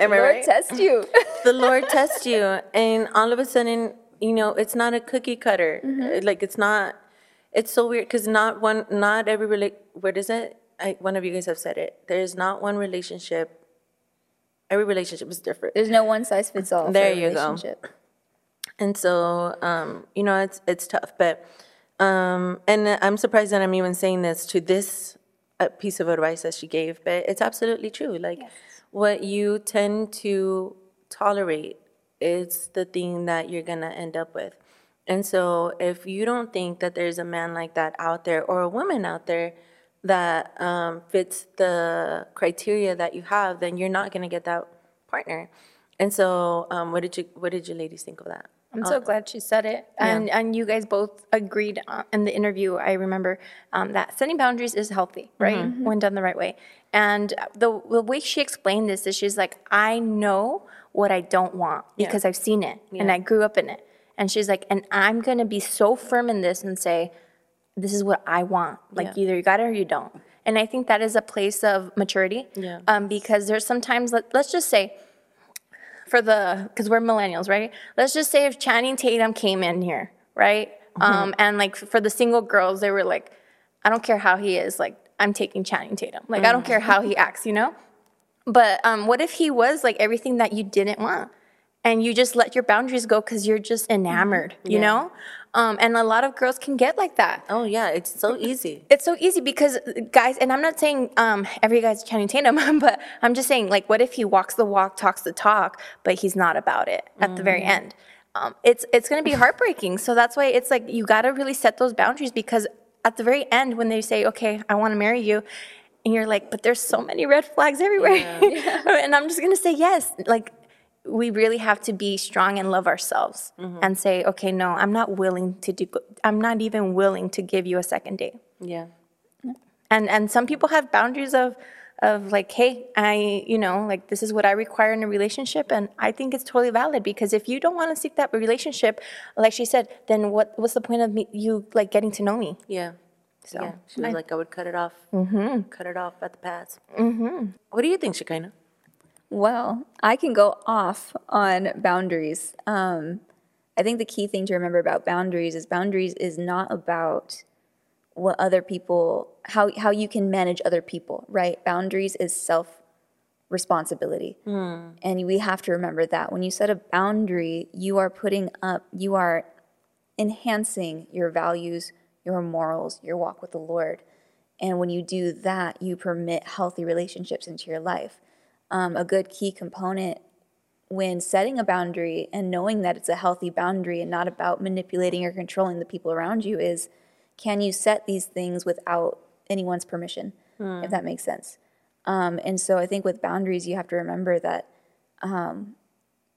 Speaker 2: am I
Speaker 4: Lord
Speaker 2: right?
Speaker 4: test you.
Speaker 2: the Lord tests you, and all of a sudden, you know, it's not a cookie cutter. Uh, Like it's not. It's so weird because not one, not every rela- What is it? I, one of you guys have said it. There is not one relationship. Every relationship is different.
Speaker 4: There's no one size fits all.
Speaker 2: There you go. And so, um, you know, it's it's tough, but um, and I'm surprised that I'm even saying this to this uh, piece of advice that she gave, but it's absolutely true. Like, what you tend to tolerate is the thing that you're gonna end up with. And so, if you don't think that there's a man like that out there or a woman out there that um, fits the criteria that you have, then you're not going to get that partner. And so, um, what did you what did you ladies think of that?
Speaker 3: I'm so glad she said it. And and you guys both agreed uh, in the interview. I remember um, that setting boundaries is healthy, right? When done the right way. And the the way she explained this is she's like, I know what I don't want because I've seen it and I grew up in it. And she's like, and I'm gonna be so firm in this and say, this is what I want. Like either you got it or you don't. And I think that is a place of maturity.
Speaker 2: Yeah.
Speaker 3: Um, because there's sometimes let, let's just say for the because we're millennials, right? Let's just say if Channing Tatum came in here, right? Um, and like for the single girls, they were like, I don't care how he is, like I'm taking Channing Tatum. Like I don't care how he acts, you know. But um, what if he was like everything that you didn't want, and you just let your boundaries go because you're just enamored, you
Speaker 2: Yeah.
Speaker 3: know? Um, and a lot of girls can get like that.
Speaker 2: Oh yeah, it's so easy.
Speaker 3: It's so easy because guys, and I'm not saying um, every guy's Channing Tatum, but I'm just saying like, what if he walks the walk, talks the talk, but he's not about it at the very end? Um, it's it's going to be heartbreaking. So that's why it's like you got to really set those boundaries because at the very end, when they say, "Okay, I want to marry you," and you're like, "But there's so many red flags everywhere," and I'm just going to say yes, like. We really have to be strong and love ourselves and say, okay, no, I'm not willing to do, I'm not even willing to give you a second date
Speaker 2: Yeah.
Speaker 3: and and some people have boundaries of of like hey i you know like this is what i require in a relationship and i think it's totally valid because if you don't want to seek that relationship like she said then what what's the point of me you like getting to know me
Speaker 2: Yeah.
Speaker 3: So,
Speaker 2: yeah. She was like, I would cut it off. Mm-hmm. Cut it off at the pass. Mm-hmm. What do you think, Shekinah?
Speaker 4: Well, I can go off on boundaries. Um, I think the key thing to remember about boundaries is boundaries is not about what other people how how you can manage other people, right? Boundaries is self responsibility. And we have to remember that when you set a boundary, you are putting up you are enhancing your values, your morals, your walk with the Lord. And when you do that, you permit healthy relationships into your life um, a good key component when setting a boundary and knowing that it's a healthy boundary and not about manipulating or controlling the people around you is can you set these things without anyone's permission, if that makes sense? Um, and so I think with boundaries, you have to remember that um,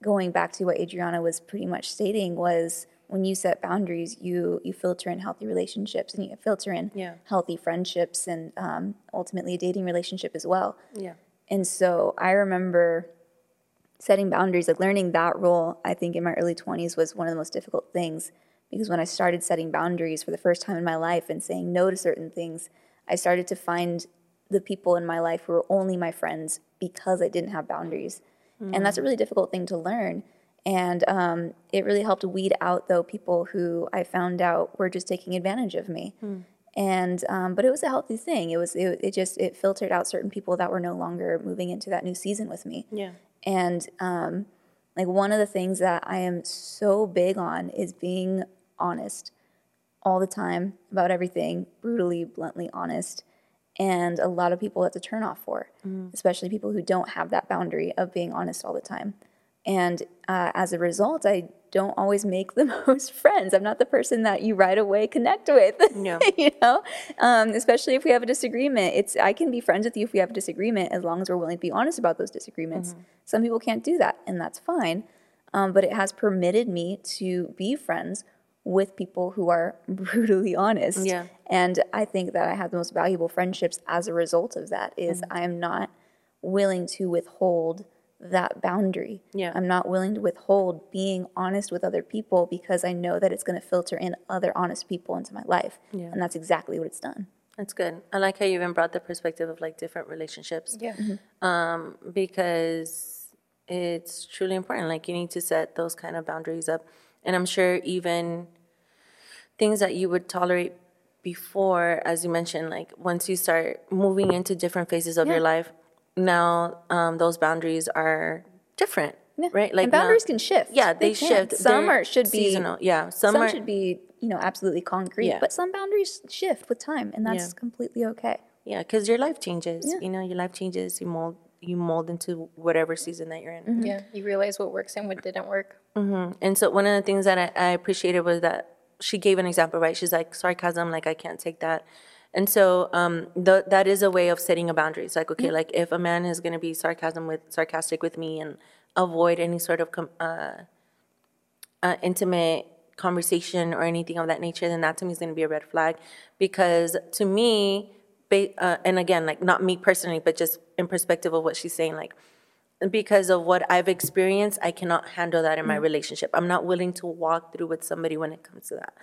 Speaker 4: going back to what Adriana was pretty much stating was when you set boundaries, you you filter in healthy relationships and you filter in
Speaker 2: Yeah.
Speaker 4: healthy friendships and um, ultimately a dating relationship as well.
Speaker 2: Yeah.
Speaker 4: And so I remember setting boundaries, like learning that role, I think in my early 20s was one of the most difficult things because when I started setting boundaries for the first time in my life and saying no to certain things, I started to find the people in my life who were only my friends because I didn't have boundaries. And that's a really difficult thing to learn. And um, it really helped weed out, though, people who I found out were just taking advantage of me and um, but it was a healthy thing. It was it, it just it filtered out certain people that were no longer moving into that new season with me.
Speaker 2: Yeah.
Speaker 4: and um, like one of the things that i am so big on is being honest all the time about everything brutally bluntly honest and a lot of people that's a turn off for especially people who don't have that boundary of being honest all the time. And uh, as a result i don't always make the most friends. I'm not the person that you right away connect with
Speaker 2: Yeah.
Speaker 4: you know? Um, especially if we have a disagreement. It's i can be friends with you if we have a disagreement as long as we're willing to be honest about those disagreements. Some people can't do that and that's fine. Um, but it has permitted me to be friends with people who are brutally honest.
Speaker 2: Yeah.
Speaker 4: and i think that i have the most valuable friendships as a result of that is i am not willing to withhold that boundary
Speaker 2: Yeah.
Speaker 4: i'm not willing to withhold being honest with other people because i know that it's going to filter in other honest people into my life
Speaker 2: Yeah.
Speaker 4: and that's exactly what it's done
Speaker 2: That's good. I like how you even brought the perspective of like different relationships.
Speaker 3: Yeah.
Speaker 2: Um, because it's truly important. Like you need to set those kind of boundaries up. And I'm sure even things that you would tolerate before, as you mentioned, like once you start moving into different phases of your life, now um, those boundaries are different, right?
Speaker 4: and
Speaker 2: now-
Speaker 4: boundaries can shift
Speaker 2: Yeah, they,
Speaker 4: can.
Speaker 2: shift.
Speaker 4: some
Speaker 2: They're
Speaker 4: are should be
Speaker 2: seasonal. Yeah, some,
Speaker 4: some
Speaker 2: are
Speaker 4: should be you know absolutely concrete
Speaker 2: Yeah.
Speaker 4: but some boundaries shift with time and that's
Speaker 2: Yeah.
Speaker 4: completely okay
Speaker 2: Yeah, because your life changes. You know, your life changes. You mold, you mold into whatever season that you're in.
Speaker 3: Yeah. You realize what works and what didn't work. Mm-hmm.
Speaker 2: And so one of the things that I, I appreciated was that she gave an example, right? She's like sarcasm, like I can't take that, And so um, th- that is a way of setting a boundary. It's Like, okay, like if a man is going to be sarcasm with sarcastic with me and avoid any sort of com- uh, uh, intimate conversation or anything of that nature, then that to me is going to be a red flag. Because to me, ba- uh, and again, like not me personally, but just in perspective of what she's saying, like because of what I've experienced, I cannot handle that in my relationship. I'm not willing to walk through with somebody when it comes to that.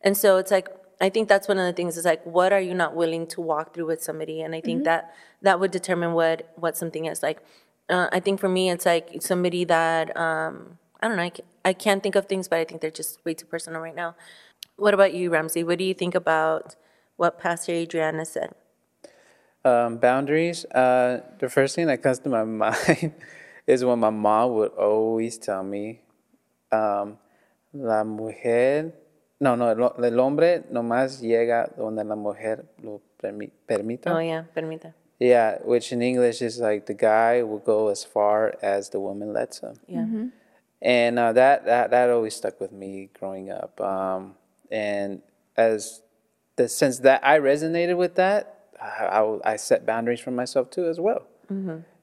Speaker 2: And so it's like, I think that's one of the things is like, what are you not willing to walk through with somebody? And I think that that would determine what what something is like. Uh, I think for me, it's like somebody that um, I don't know. I can't, I can't think of things, but I think they're just way too personal right now. What about you, Ramzy? What do you think about what Pastor Adriana said?
Speaker 5: Um, boundaries. Uh, the first thing that comes to my mind is when my mom would always tell me, um, "La mujer, no, no, lo- el hombre nomás llega donde la mujer lo permi- permita."
Speaker 2: Oh yeah, permita.
Speaker 5: Yeah, which in English is like the guy will go as far as the woman lets him.
Speaker 2: Yeah.
Speaker 5: and uh, that that that always stuck with me growing up. Um, and as the since that I resonated with that, I, I, I set boundaries for myself too as well.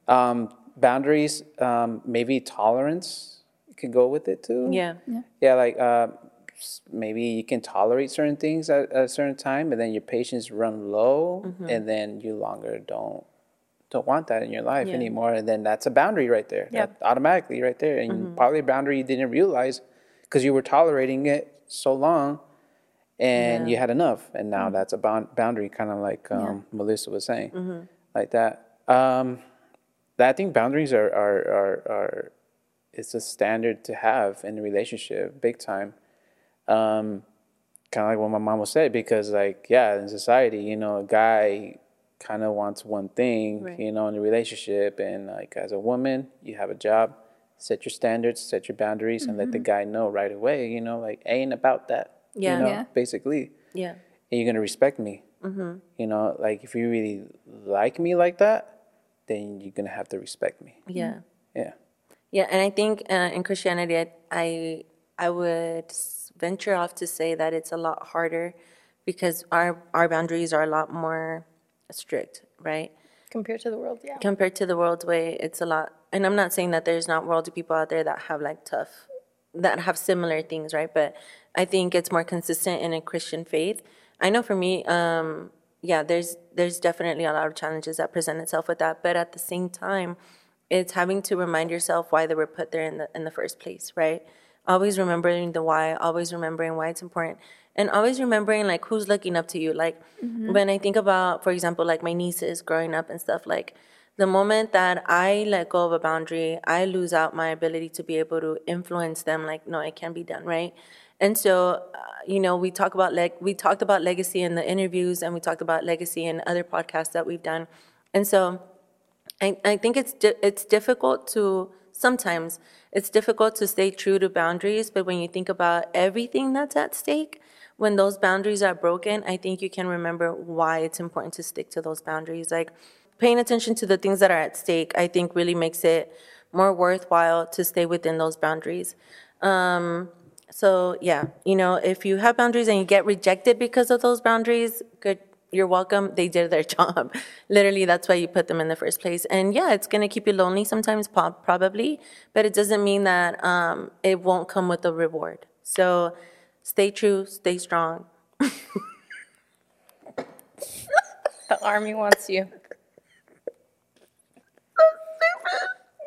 Speaker 5: Um, boundaries, um, maybe tolerance can go with it too.
Speaker 2: Yeah.
Speaker 5: Yeah, like uh, s- maybe you can tolerate certain things at, at a certain time, and then your patience run low, and then you longer don't don't want that in your life
Speaker 2: Yeah.
Speaker 5: anymore, and then that's a boundary right there.
Speaker 3: Yep.
Speaker 5: That- automatically right there, and probably a boundary you didn't realize because you were tolerating it so long, and you had enough, and now that's a bound, boundary, kind of like um, Melissa was saying, like that. Um, I think boundaries are are are, are it's a standard to have in a relationship, big time. Um, kind of like what my mom would say, because like yeah, in society, you know, a guy kind of wants one thing,
Speaker 2: Right.
Speaker 5: you know, in a relationship, and like as a woman, you have a job, set your standards, set your boundaries, and let the guy know right away, you know, like ain't about that,
Speaker 2: Yeah.
Speaker 5: you know,
Speaker 4: Yeah.
Speaker 5: basically,
Speaker 2: Yeah.
Speaker 5: and you're gonna respect me, you know, like if you really like me like that, then you're gonna have to respect me,
Speaker 2: Yeah.
Speaker 5: yeah.
Speaker 2: Yeah, and I think uh, in Christianity, I, I I would s- venture off to say that it's a lot harder because our our boundaries are a lot more strict, right?
Speaker 3: Compared to the world, yeah.
Speaker 2: Compared to the world's way, it's a lot. And I'm not saying that there's not worldly people out there that have like tough, that have similar things, right? But I think it's more consistent in a Christian faith. I know for me, um, yeah, there's there's definitely a lot of challenges that present itself with that. But at the same time, it's having to remind yourself why they were put there in the in the first place, right? Always remembering the why, always remembering why it's important, and always remembering like who's looking up to you. Like when I think about, for example, like my nieces growing up and stuff, like the moment that I let go of a boundary, I lose out my ability to be able to influence them. Like, no, it can't be done, right? And so, uh, you know, we talk about like we talked about legacy in the interviews, and we talked about legacy in other podcasts that we've done, and so. I, I think it's di- it's difficult to sometimes it's difficult to stay true to boundaries, but when you think about everything that's at stake, when those boundaries are broken, I think you can remember why it's important to stick to those boundaries. Like paying attention to the things that are at stake, I think really makes it more worthwhile to stay within those boundaries. Um, so yeah, you know, if you have boundaries and you get rejected because of those boundaries, good, you're welcome. They did their job. Literally, that's why you put them in the first place. And yeah, it's gonna keep you lonely sometimes, po- probably, but it doesn't mean that um, it won't come with a reward. So stay true, stay strong.
Speaker 3: The army wants you.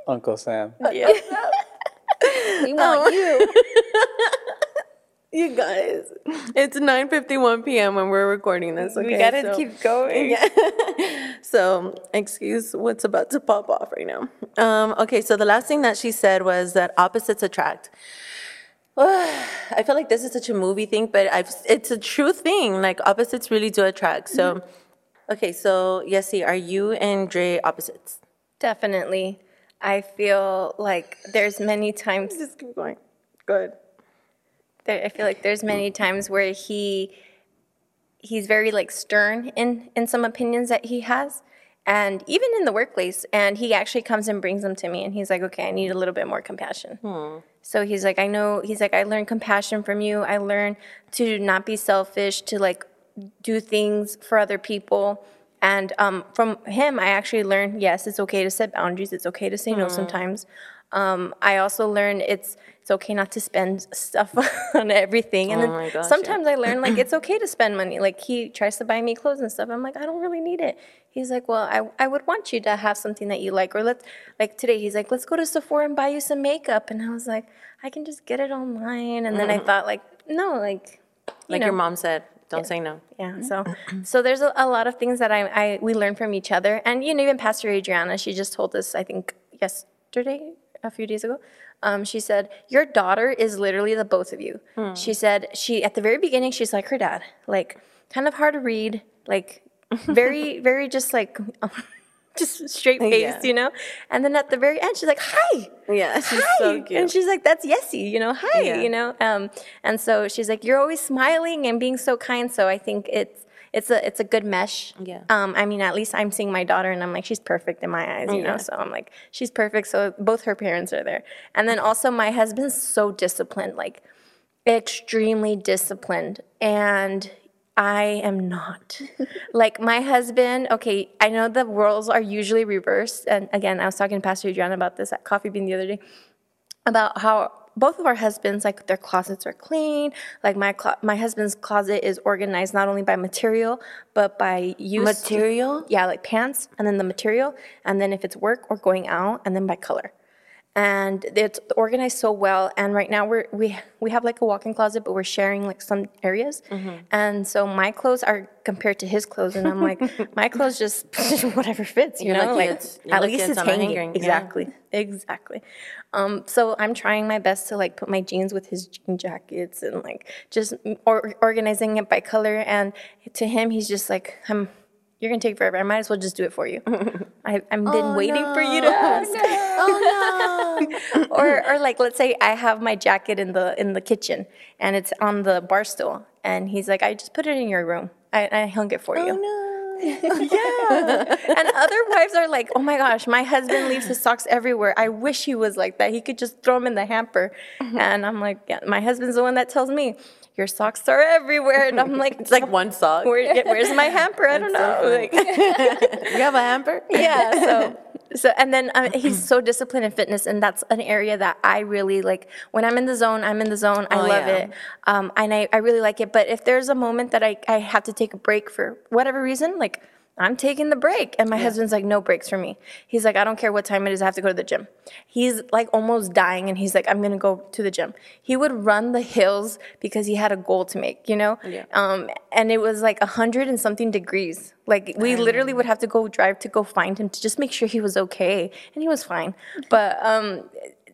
Speaker 5: Uncle Sam.
Speaker 3: Yeah.
Speaker 4: We want you.
Speaker 2: You guys, it's 9:51 p.m. when we're recording this. Okay,
Speaker 3: we gotta
Speaker 2: so-
Speaker 3: keep going.
Speaker 2: So, excuse what's about to pop off right now. Um, okay, so the last thing that she said was that opposites attract. I feel like this is such a movie thing, but I've, it's a true thing. Like opposites really do attract. So, okay, so Yessie, are you and Dre opposites?
Speaker 3: Definitely. I feel like there's many times
Speaker 2: Just keep going. Good.
Speaker 3: There, I feel like there's many times where he he's very like stern in in some opinions that he has and even in the workplace and he actually comes and brings them to me and he's like okay i need a little bit more compassion so he's like i know he's like i learned compassion from you i learned to not be selfish to like do things for other people. And um, from him, I actually learned yes, it's okay to set boundaries. It's okay to say no sometimes. Um, I also learned it's it's okay not to spend stuff on everything. And
Speaker 2: Oh
Speaker 3: then
Speaker 2: gosh, yeah.
Speaker 3: sometimes I learn like it's okay to spend money. Like he tries to buy me clothes and stuff. I'm like, I don't really need it. He's like, well, I, I would want you to have something that you like. Or let's like today, he's like, let's go to Sephora and buy you some makeup. And I was like, I can just get it online. And then I thought like, no, like, you
Speaker 2: Like
Speaker 3: know.
Speaker 2: your mom said, don't say no.
Speaker 3: Yeah. So, so there's a, a lot of things that I, I we learn from each other, and you know, even Pastor Adriana, she just told us, I think yesterday, a few days ago, um, she said, "Your daughter is literally the both of you." She said she at the very beginning, she's like her dad, like kind of hard to read, like very, very just like. Just straight faced,
Speaker 2: Yeah.
Speaker 3: you know, and then at the very end, she's like, "Hi,
Speaker 2: Yeah, she's
Speaker 3: hi.
Speaker 2: so cute.
Speaker 3: And she's like, that's Yessie, you know, hi,
Speaker 2: Yeah.
Speaker 3: you know. Um, and so she's like, you're always smiling and being so kind. So I think it's it's a it's a good mesh.
Speaker 2: Yeah.
Speaker 3: Um, I mean, at least I'm seeing my daughter and I'm like, she's perfect in my eyes, you know. So I'm like, she's perfect. So both her parents are there. And then also my husband's so disciplined, like extremely disciplined. And I am not. like my husband, okay, I know the roles are usually reversed. And again, I was talking to Pastor Adriana about this at Coffee Bean the other day about how both of our husbands like their closets are clean. Like my clo- my husband's closet is organized not only by material but by use.
Speaker 2: Material?
Speaker 3: yeah like pants and then the material and then if it's work or going out and then by color and it's organized so well. And right now we're we we have like a walk-in closet but we're sharing like some areas.
Speaker 2: Mm-hmm.
Speaker 3: and so my clothes are compared to his clothes and i'm like my clothes just whatever fits you
Speaker 2: You're
Speaker 3: know? like
Speaker 2: it's-
Speaker 3: at least
Speaker 2: it's a
Speaker 3: hanging.
Speaker 2: hanger, yeah.
Speaker 3: exactly. Exactly. Um, so i'm trying my best to like put my jeans with his jean jackets and like just or, organizing it by color. And to him he's just like i'm you're gonna take forever. I might as well just do it for you. I, I've been oh, waiting for you to ask. Oh no! or, or like, let's say I have my jacket in the in the kitchen and it's on the bar stool, and he's like, "I just put it in your room. I, I hung it for oh, you." No. yeah. And other wives are like, "Oh my gosh, my husband leaves his socks everywhere. I wish he was like that. He could just throw them in the hamper." Mm-hmm. And I'm like, "Yeah, my husband's the one that tells me." Your socks are everywhere, and I'm like,
Speaker 2: It's like one sock.
Speaker 3: Where, where's my hamper? I don't know. Like,
Speaker 2: You have a hamper?
Speaker 3: yeah so so and then uh, he's so disciplined in fitness and that's an area that i really like when i'm in the zone i'm in the zone i
Speaker 2: Oh,
Speaker 3: love
Speaker 2: yeah.
Speaker 3: it um, and I, I really like it but if there's a moment that I, I have to take a break for whatever reason like i'm taking the break. And my husband's like no breaks for me. He's like i don't care what time it is i have to go to the gym. He's like almost dying and he's like i'm gonna go to the gym. He would run the hills because he had a goal to make you know?
Speaker 2: Yeah.
Speaker 3: um, and it was like a hundred and something degrees. Like we literally would have to go drive to go find him to just make sure he was okay, and he was fine. But um,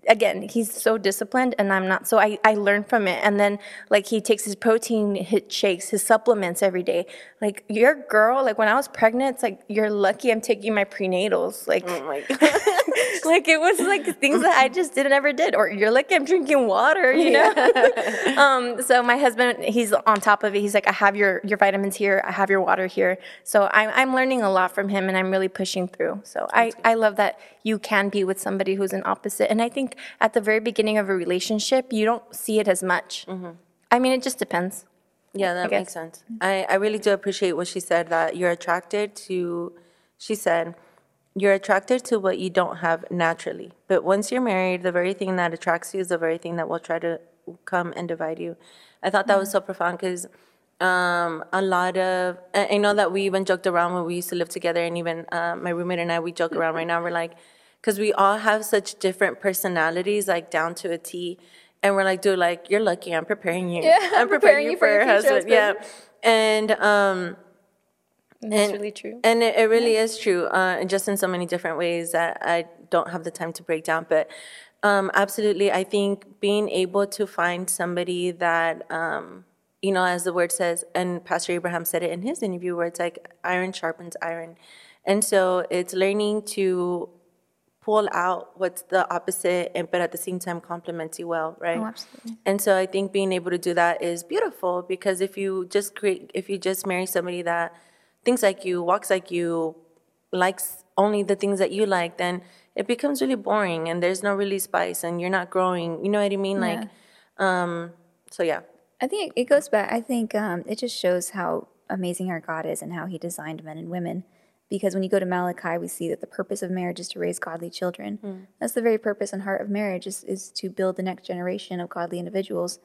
Speaker 3: again, he's so disciplined, and I'm not. So I I learned from it, and then like he takes his protein hit shakes, his supplements every day. Like your girl, like when I was pregnant, it's like you're lucky I'm taking my prenatals. Like
Speaker 2: Oh my
Speaker 3: like it was like things that I just didn't ever did. Or you're like I'm drinking water, you know. um, so my husband, he's on top of it. He's like, I have your your vitamins here. I have your water here. So I'm I'm learning a lot from him, and I'm really pushing through. So I I love that you can be with somebody who's an opposite. And I think at the very beginning of a relationship, you don't see it as much. I mean, it just depends.
Speaker 2: Yeah, that makes sense. I, I really do appreciate what she said that you're attracted to, she said, you're attracted to what you don't have naturally. But once you're married, the very thing that attracts you is the very thing that will try to come and divide you. I thought that was so profound because um, a lot of, I I know that we even joked around when we used to live together, and even uh, my roommate and I, we joke around right now. We're like, because we all have such different personalities, like down to a T. And we're like, dude, like, you're lucky. I'm preparing you.
Speaker 4: Yeah,
Speaker 2: I'm preparing you for your
Speaker 4: future
Speaker 2: husband. Yeah. And, um,
Speaker 3: That's
Speaker 2: and-
Speaker 3: really true.
Speaker 2: and it, it really is true, uh, and just in so many different ways that I don't have the time to break down. But um, absolutely, I think being able to find somebody that, um, you know, as the word says, and Pastor Abraham said it in his interview, where it's like iron sharpens iron. And so it's learning to pull out what's the opposite, and but at the same time complements you well, right?
Speaker 4: Oh, absolutely.
Speaker 2: And so I think being able to do that is beautiful because if you just create, if you just marry somebody that thinks like you, walks like you, likes only the things that you like, then it becomes really boring and there's no really spice and you're not growing. You know what I mean? Like, um, so yeah.
Speaker 4: I think it goes back. I think um, it just shows how amazing our God is and how He designed men and women. Because when you go to Malachi, we see that the purpose of marriage is to raise godly children. That's the very purpose and heart of marriage is, is to build the next generation of godly individuals.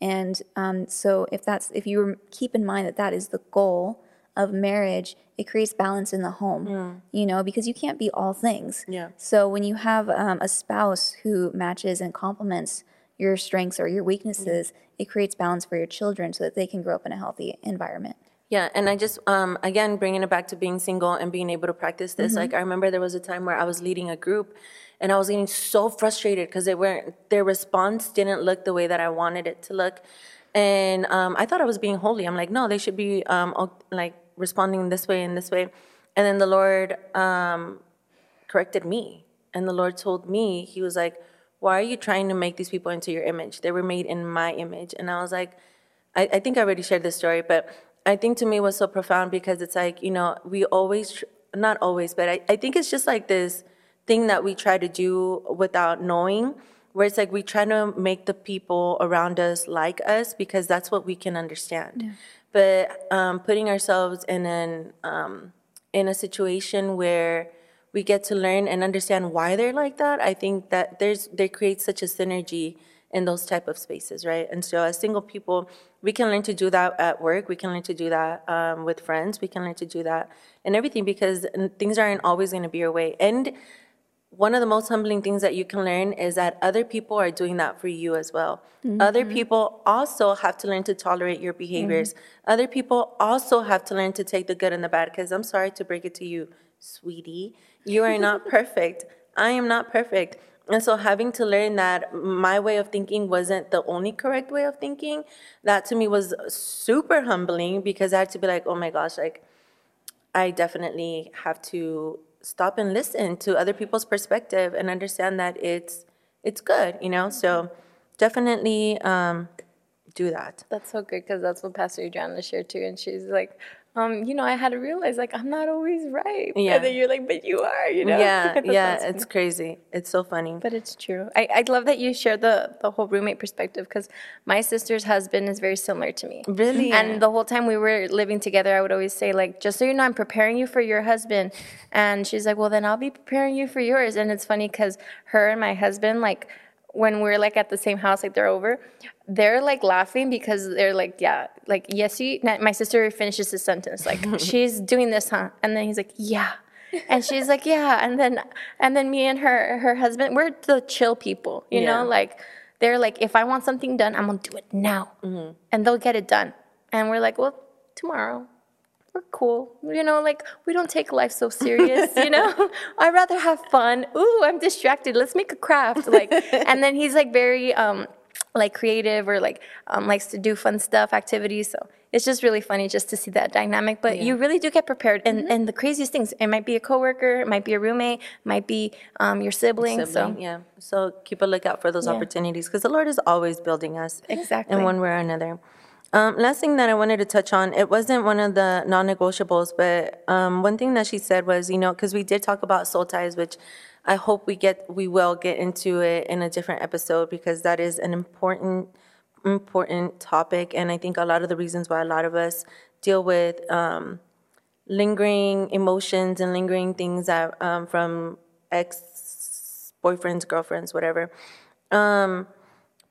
Speaker 4: And um, so, if that's if you keep in mind that that is the goal of marriage, it creates balance in the home. You know, because you can't be all things.
Speaker 2: Yeah.
Speaker 4: So when you have um, a spouse who matches and complements your strengths or your weaknesses, it creates balance for your children so that they can grow up in a healthy environment.
Speaker 2: Yeah, and I just um again bringing it back to being single and being able to practice this. Like I remember there was a time where I was leading a group, and I was getting so frustrated because they weren't their response didn't look the way that I wanted it to look, and um, I thought I was being holy. I'm like, no, they should be um o- like responding this way and this way, and then the Lord um corrected me, and the Lord told me He was like, why are you trying to make these people into your image? They were made in my image, and I was like. I, I think I already shared this story, but I think to me it was so profound because it's like, you know, we always, tr- not always, but I, I think it's just like this thing that we try to do without knowing, where it's like we try to make the people around us like us because that's what we can understand. But um, putting ourselves in an um, in a situation where we get to learn and understand why they're like that, I think that there's there creates such a synergy in those type of spaces, right? And so as single people, we can learn to do that at work. We can learn to do that um, with friends. We can learn to do that and everything because things aren't always going to be your way. And one of the most humbling things that you can learn is that other people are doing that for you as well. Other people also have to learn to tolerate your behaviors. Other people also have to learn to take the good and the bad. Because I'm sorry to break it to you, sweetie, you are not perfect. I am not perfect. And so having to learn that my way of thinking wasn't the only correct way of thinking, that to me was super humbling because I had to be like, oh my gosh, like I definitely have to stop and listen to other people's perspective and understand that it's it's good, you know. So definitely um, do that.
Speaker 3: That's so good because that's what Pastor Adriana shared too. And she's like, um, you know, I had to realize like I'm not always right.
Speaker 2: Yeah.
Speaker 3: And then you're like, but you are, you know?
Speaker 2: Yeah, yeah, it's crazy. It's so funny.
Speaker 3: But it's true. I, I love that you share the, the whole roommate perspective because my sister's husband is very similar to me.
Speaker 2: Really?
Speaker 3: And the whole time we were living together, I would always say, like, just so you know, I'm preparing you for your husband. And she's like, well, then I'll be preparing you for yours. And it's funny because her and my husband, like, when we're like at the same house, like they're over, they're like laughing because they're like, yeah, like, yes, you, my sister finishes his sentence, like, she's doing this, huh? And then he's like, yeah. And she's like, yeah. And then, and then me and her, her husband, we're the chill people, you
Speaker 2: Yeah.
Speaker 3: know, like, they're like, if I want something done, I'm gonna do it now. Mm-hmm. And they'll get it done. And we're like, well, tomorrow. We're cool. You know, like, we don't take life so serious, you know? I'd rather have fun. Ooh, I'm distracted. Let's make a craft. Like, and then he's like very, um, like creative or like um, likes to do fun stuff, activities. So it's just really funny just to see that dynamic. But you really do get prepared. And, and the craziest things, it might be a coworker, it might be a roommate, might be um, your sibling.
Speaker 2: Sibling,
Speaker 3: so
Speaker 2: yeah. So keep a lookout for those
Speaker 3: Yeah.
Speaker 2: opportunities because the Lord is always building us
Speaker 3: Exactly.
Speaker 2: in one way or another. Um, last thing that I wanted to touch on, it wasn't one of the non-negotiables, but um, one thing that she said was, you know, because we did talk about soul ties, which I hope we get, we will get into it in a different episode because that is an important, important topic, and I think a lot of the reasons why a lot of us deal with um, lingering emotions and lingering things that um, from ex boyfriends, girlfriends, whatever. Um,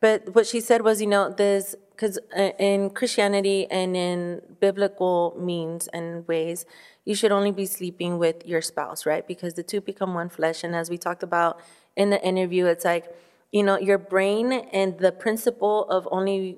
Speaker 2: but what she said was, you know, this because in Christianity and in biblical means and ways, you should only be sleeping with your spouse, right? Because the two become one flesh. And as we talked about in the interview, it's like, you know, your brain and the principle of only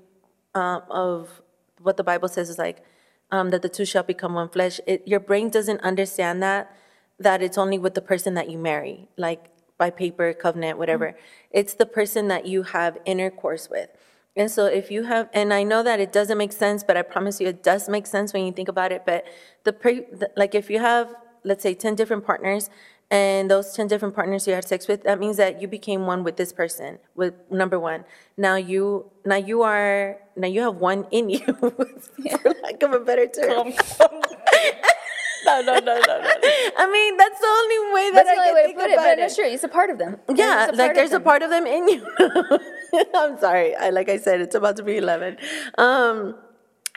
Speaker 2: um, of what the Bible says is like um, that the two shall become one flesh. It, your brain doesn't understand that that it's only with the person that you marry, like by paper, covenant, whatever. It's the person that you have intercourse with. And so if you have, and I know that it doesn't make sense, but I promise you it does make sense when you think about it. But the, pre, the like if you have, let's say, 10 different partners, and those 10 different partners you had sex with, that means that you became one with this person, with number one. Now you, now you are, now you have one in you, for lack of a better term.
Speaker 3: no, no, no, no, no.
Speaker 2: I mean, that's the only way that
Speaker 4: That's
Speaker 2: I
Speaker 4: the only
Speaker 2: can
Speaker 4: way to
Speaker 2: think
Speaker 4: put it,
Speaker 2: about
Speaker 4: but
Speaker 2: it.
Speaker 4: no, sure, it's a part of them.
Speaker 2: Yeah, like
Speaker 4: part of
Speaker 2: there's a part of them in you. I'm sorry. I like I said, it's about to be eleven. Um,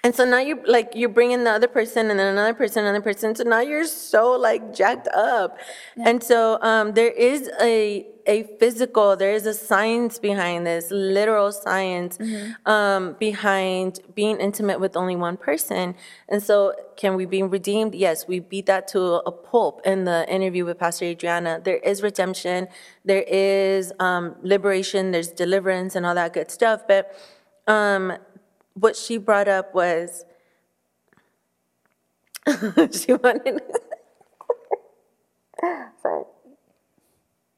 Speaker 2: And so now you like you're bringing the other person and then another person, another person. So now you're so like jacked up. And so um, there is a a physical, there is a science behind this, literal science um, behind being intimate with only one person. And so, can we be redeemed? Yes, we beat that to a pulp in the interview with Pastor Adriana. There is redemption, there is um, liberation, there's deliverance, and all that good stuff. But um, what she brought up was she wanted. Sorry.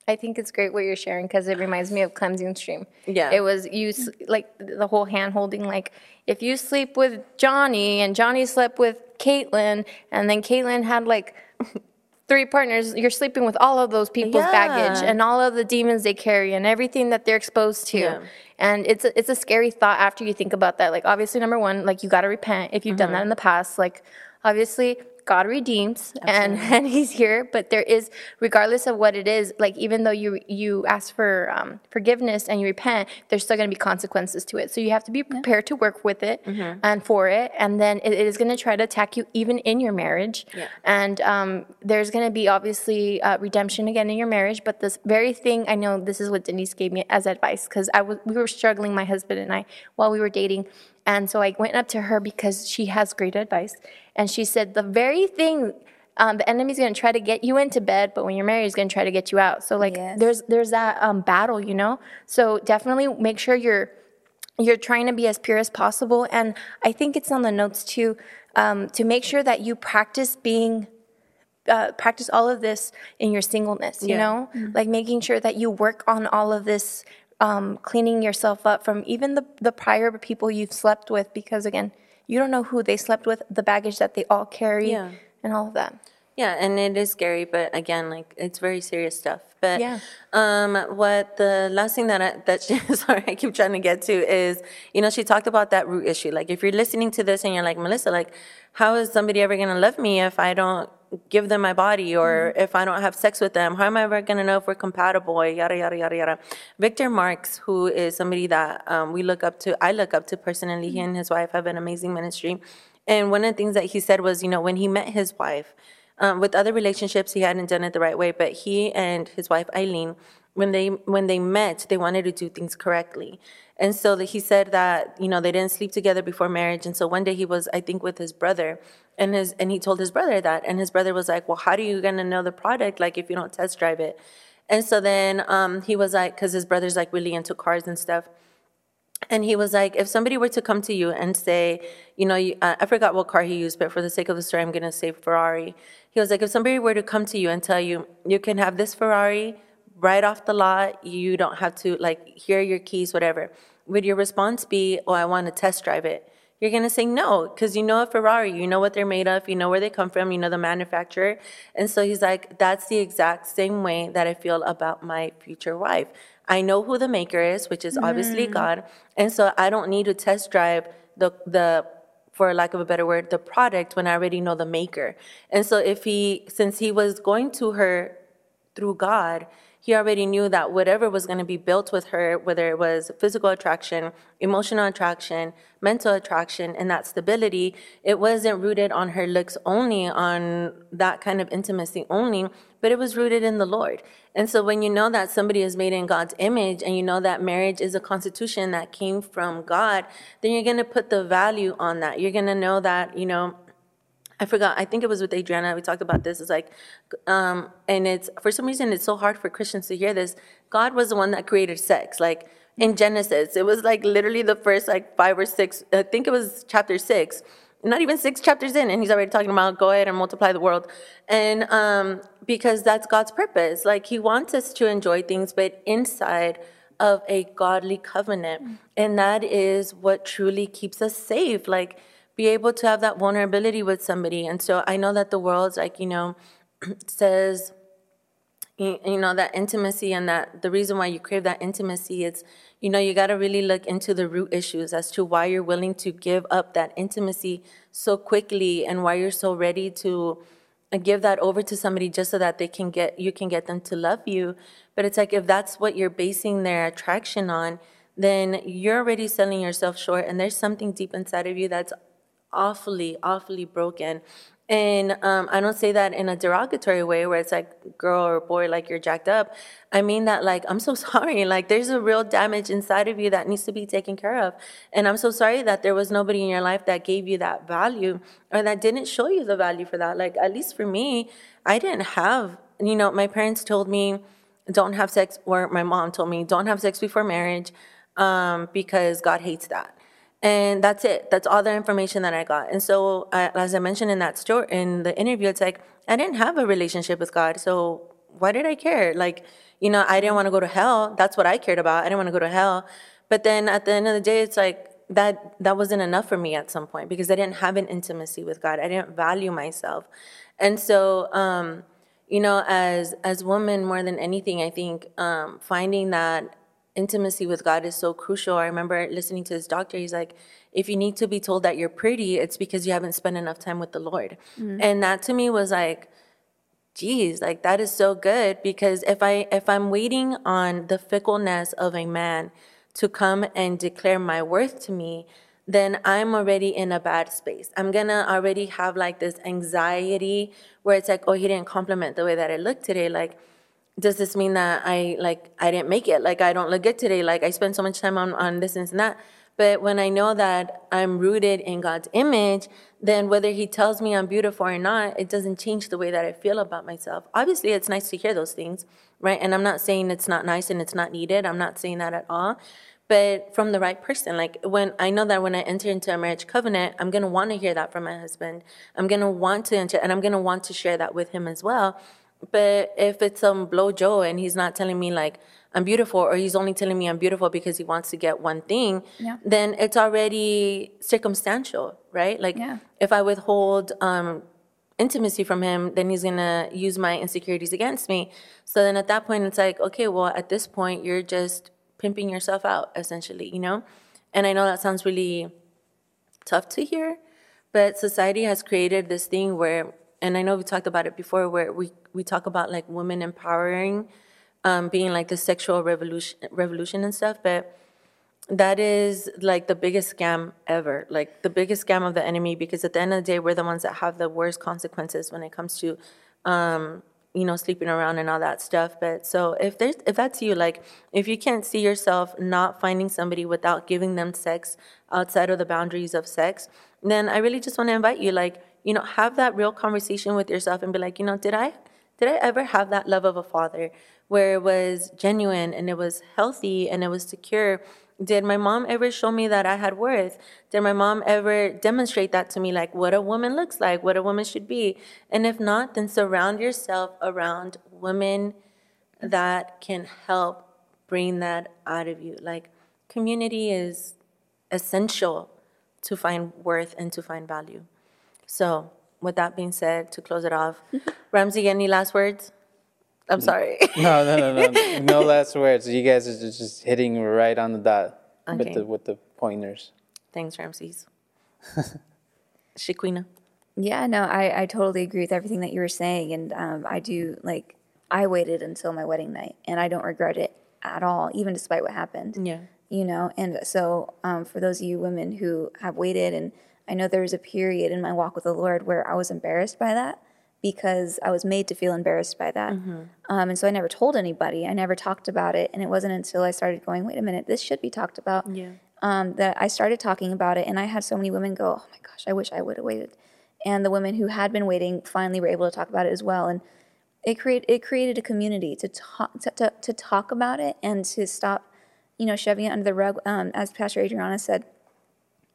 Speaker 3: I think it's great what you're sharing because it reminds me of cleansing stream.
Speaker 2: Yeah.
Speaker 3: It was you s- like the whole hand holding. Like if you sleep with Johnny and Johnny slept with Caitlin, and then Caitlin had like three partners, you're sleeping with all of those people's baggage and all of the demons they carry and everything that they're exposed to.
Speaker 2: Yeah.
Speaker 3: And it's a, it's a scary thought after you think about that. Like obviously, number one, like you got to repent if you've done
Speaker 2: Mm-hmm.
Speaker 3: that in the past. Like obviously. God redeems and, and he's here, but there is, regardless of what it is, like even though you you ask for um, forgiveness and you repent, there's still going to be consequences to it. So you have to be prepared to work with it
Speaker 2: Mm-hmm.
Speaker 3: and for it, and then it, it is going to try to attack you even in your marriage.
Speaker 2: Yeah.
Speaker 3: And um, there's going to be obviously uh, redemption again in your marriage, but this very thing I know this is what Denise gave me as advice because I was we were struggling, my husband and I, while we were dating, and so I went up to her because she has great advice, and she said the very thing. Um, the enemy's going to try to get you into bed, but when you're married, he's going to try to get you out. So like,
Speaker 4: Yes.
Speaker 3: there's there's that um, battle, you know. So definitely make sure you're you're trying to be as pure as possible. And I think it's on the notes too um, to make sure that you practice being. Uh, practice all of this in your singleness, you
Speaker 2: Yeah.
Speaker 3: know, like making sure that you work on all of this, um, cleaning yourself up from even the, the prior people you've slept with, because again, you don't know who they slept with, the baggage that they all carry,
Speaker 2: Yeah.
Speaker 3: and all of that.
Speaker 2: Yeah, and it is scary, but again, like it's very serious stuff. But
Speaker 3: Yeah.
Speaker 2: um, what the last thing that I, that she, sorry, I keep trying to get to is, you know, she talked about that root issue. Like, if you're listening to this and you're like, Melissa, like, how is somebody ever gonna love me if I don't give them my body or if I don't have sex with them? How am I ever gonna know if we're compatible? Yada yada yada yada. Victor Marks, who is somebody that um, we look up to, I look up to personally. He and his wife have an amazing ministry. And one of the things that he said was, you know, when he met his wife, um, with other relationships, he hadn't done it the right way, but he and his wife Eileen, when they when they met, they wanted to do things correctly, and so he said that you know they didn't sleep together before marriage, and so one day he was I think with his brother, and his and he told his brother that, and his brother was like, well, how are you gonna know the product like if you don't test drive it, and so then um, he was like, because his brother's like really into cars and stuff. And he was like, if somebody were to come to you and say, you know, you, uh, I forgot what car he used, but for the sake of the story, I'm going to say Ferrari. He was like, if somebody were to come to you and tell you, you can have this Ferrari right off the lot, you don't have to, like, here are your keys, whatever. Would your response be, oh, I want to test drive it? You're going to say no, because you know a Ferrari, you know what they're made of, you know where they come from, you know the manufacturer. And so he's like, that's the exact same way that I feel about my future wife. I know who the maker is, which is obviously mm. God. And so I don't need to test drive the, the, for lack of a better word, the product when I already know the maker. And so if he, since he was going to her through God, he already knew that whatever was going to be built with her, whether it was physical attraction, emotional attraction, mental attraction, and that stability, it wasn't rooted on her looks only, on that kind of intimacy only, but it was rooted in the Lord. And so when you know that somebody is made in God's image and you know that marriage is a constitution that came from God, then you're going to put the value on that. You're going to know that, you know, I forgot. I think it was with Adriana. We talked about this. It's like, um, and it's for some reason it's so hard for Christians to hear this. God was the one that created sex. Like in Genesis, it was like literally the first like five or six. I think it was chapter six. Not even six chapters in, and he's already talking about go ahead and multiply the world, and um, because that's God's purpose. Like He wants us to enjoy things, but inside of a godly covenant, and that is what truly keeps us safe. Like be able to have that vulnerability with somebody. And so I know that the world's like, you know, says, you you know, that intimacy and that the reason why you crave that intimacy is, you know, you got to really look into the root issues as to why you're willing to give up that intimacy so quickly and why you're so ready to uh, give that over to somebody just so that they can get, you can get them to love you. But it's like, if that's what you're basing their attraction on, then you're already selling yourself short and there's something deep inside of you that's awfully, awfully broken. And um, I don't say that in a derogatory way where it's like, girl or boy, like you're jacked up. I mean that, like, I'm so sorry. Like, there's a real damage inside of you that needs to be taken care of. And I'm so sorry that there was nobody in your life that gave you that value or that didn't show you the value for that. Like, at least for me, I didn't have, you know, my parents told me, don't have sex, or my mom told me, don't have sex before marriage um, because God hates that and that's it. That's all the information that i got. And so I, as i mentioned in that story in the interview it's like i didn't have a relationship with god. So why did i care? Like you know i didn't want to go to hell. That's what i cared about. I didn't want to go to hell. But then at the end of the day it's like that that wasn't enough for me at some point because i didn't have an intimacy with god. I didn't value myself. And so um you know as as women more than anything i think um finding that intimacy with God is so crucial. I remember listening to his doctor. He's like, if you need to be told that you're pretty, it's because you haven't spent enough time with the Lord. Mm-hmm. And that to me was like, geez, like that is so good because if I if I'm waiting on the fickleness of a man to come and declare my worth to me, then I'm already in a bad space. I'm gonna already have like this anxiety where it's like, oh, he didn't compliment the way that I look today. Like, does this mean that I like I didn't make it? Like I don't look good today. Like I spent so much time on on this and that. But when I know that I'm rooted in God's image, then whether He tells me I'm beautiful or not, it doesn't change the way that I feel about myself. Obviously, it's nice to hear those things, right? And I'm not saying it's not nice and it's not needed. I'm not saying that at all. But from the right person, like when I know that when I enter into a marriage covenant, I'm gonna want to hear that from my husband. I'm gonna want to enter, and I'm gonna want to share that with him as well but if it's some blow Joe and he's not telling me like I'm beautiful, or he's only telling me I'm beautiful because he wants to get one thing, yeah. then it's already circumstantial, right? Like yeah. if I withhold um, intimacy from him, then he's gonna use my insecurities against me. So then at that point, it's like, okay, well, at this point, you're just pimping yourself out, essentially, you know? And I know that sounds really tough to hear, but society has created this thing where and I know we talked about it before, where we, we talk about like women empowering, um, being like the sexual revolution, revolution and stuff, but that is like the biggest scam ever, like the biggest scam of the enemy, because at the end of the day, we're the ones that have the worst consequences when it comes to, um, you know, sleeping around and all that stuff. But so if there's, if that's you, like if you can't see yourself not finding somebody without giving them sex outside of the boundaries of sex, then I really just want to invite you, like you know, have that real conversation with yourself and be like, you know, did I did I ever have that love of a father where it was genuine and it was healthy and it was secure? Did my mom ever show me that I had worth? Did my mom ever demonstrate that to me, like what a woman looks like, what a woman should be? And if not, then surround yourself around women that can help bring that out of you. Like community is essential to find worth and to find value. So with that being said, to close it off, Ramzy, any last words? I'm sorry.
Speaker 5: No, no, no, no, no last words. You guys are just, just hitting right on the dot with the with the pointers.
Speaker 2: Thanks, Ramzy. Shekinah.
Speaker 4: Yeah, no, I, I totally agree with everything that you were saying. And um, I do, like, I waited until my wedding night and I don't regret it at all, even despite what happened.
Speaker 2: Yeah.
Speaker 4: You know, and so um, for those of you women who have waited and I know there was a period in my walk with the Lord where I was embarrassed by that because I was made to feel embarrassed by that. Mm-hmm. Um, and so I never told anybody. I never talked about it. And it wasn't until I started going, wait a minute, this should be talked about.
Speaker 2: Yeah.
Speaker 4: Um, that I started talking about it. And I had so many women go, oh my gosh, I wish I would have waited. And the women who had been waiting finally were able to talk about it as well. And it, create, it created a community to talk, to, to, to talk about it and to stop, you know, shoving it under the rug. Um, as Pastor Adriana said,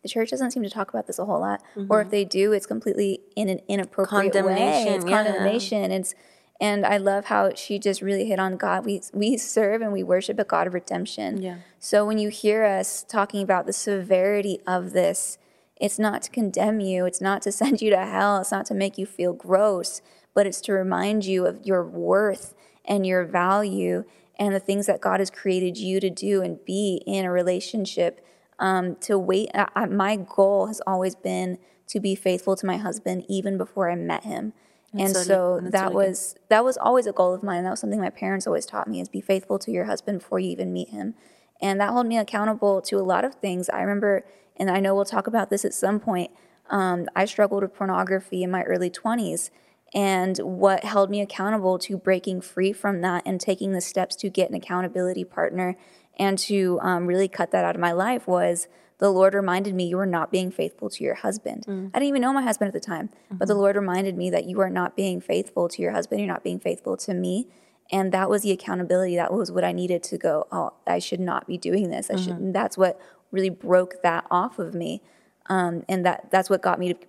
Speaker 4: the church doesn't seem to talk about this a whole lot, mm-hmm. or if they do, it's completely in an inappropriate
Speaker 2: condemnation,
Speaker 4: way. It's
Speaker 2: yeah.
Speaker 4: condemnation. It's and I love how she just really hit on God. We we serve and we worship a God of redemption.
Speaker 2: Yeah.
Speaker 4: So when you hear us talking about the severity of this, it's not to condemn you. It's not to send you to hell. It's not to make you feel gross, but it's to remind you of your worth and your value and the things that God has created you to do and be in a relationship um, to wait. Uh, my goal has always been to be faithful to my husband even before I met him. That's and so, so that really was good. that was always a goal of mine. That was something my parents always taught me: is be faithful to your husband before you even meet him. And that held me accountable to a lot of things. I remember, and I know we'll talk about this at some point. Um, I struggled with pornography in my early 20s. And what held me accountable to breaking free from that and taking the steps to get an accountability partner and to um, really cut that out of my life was the Lord reminded me you are not being faithful to your husband. I didn't even know my husband at the time, but the Lord reminded me that you are not being faithful to your husband. You're not being faithful to me. And that was the accountability. That was what I needed to go, oh, I should not be doing this. I should, that's what really broke that off of me. Um, and that, that's what got me to,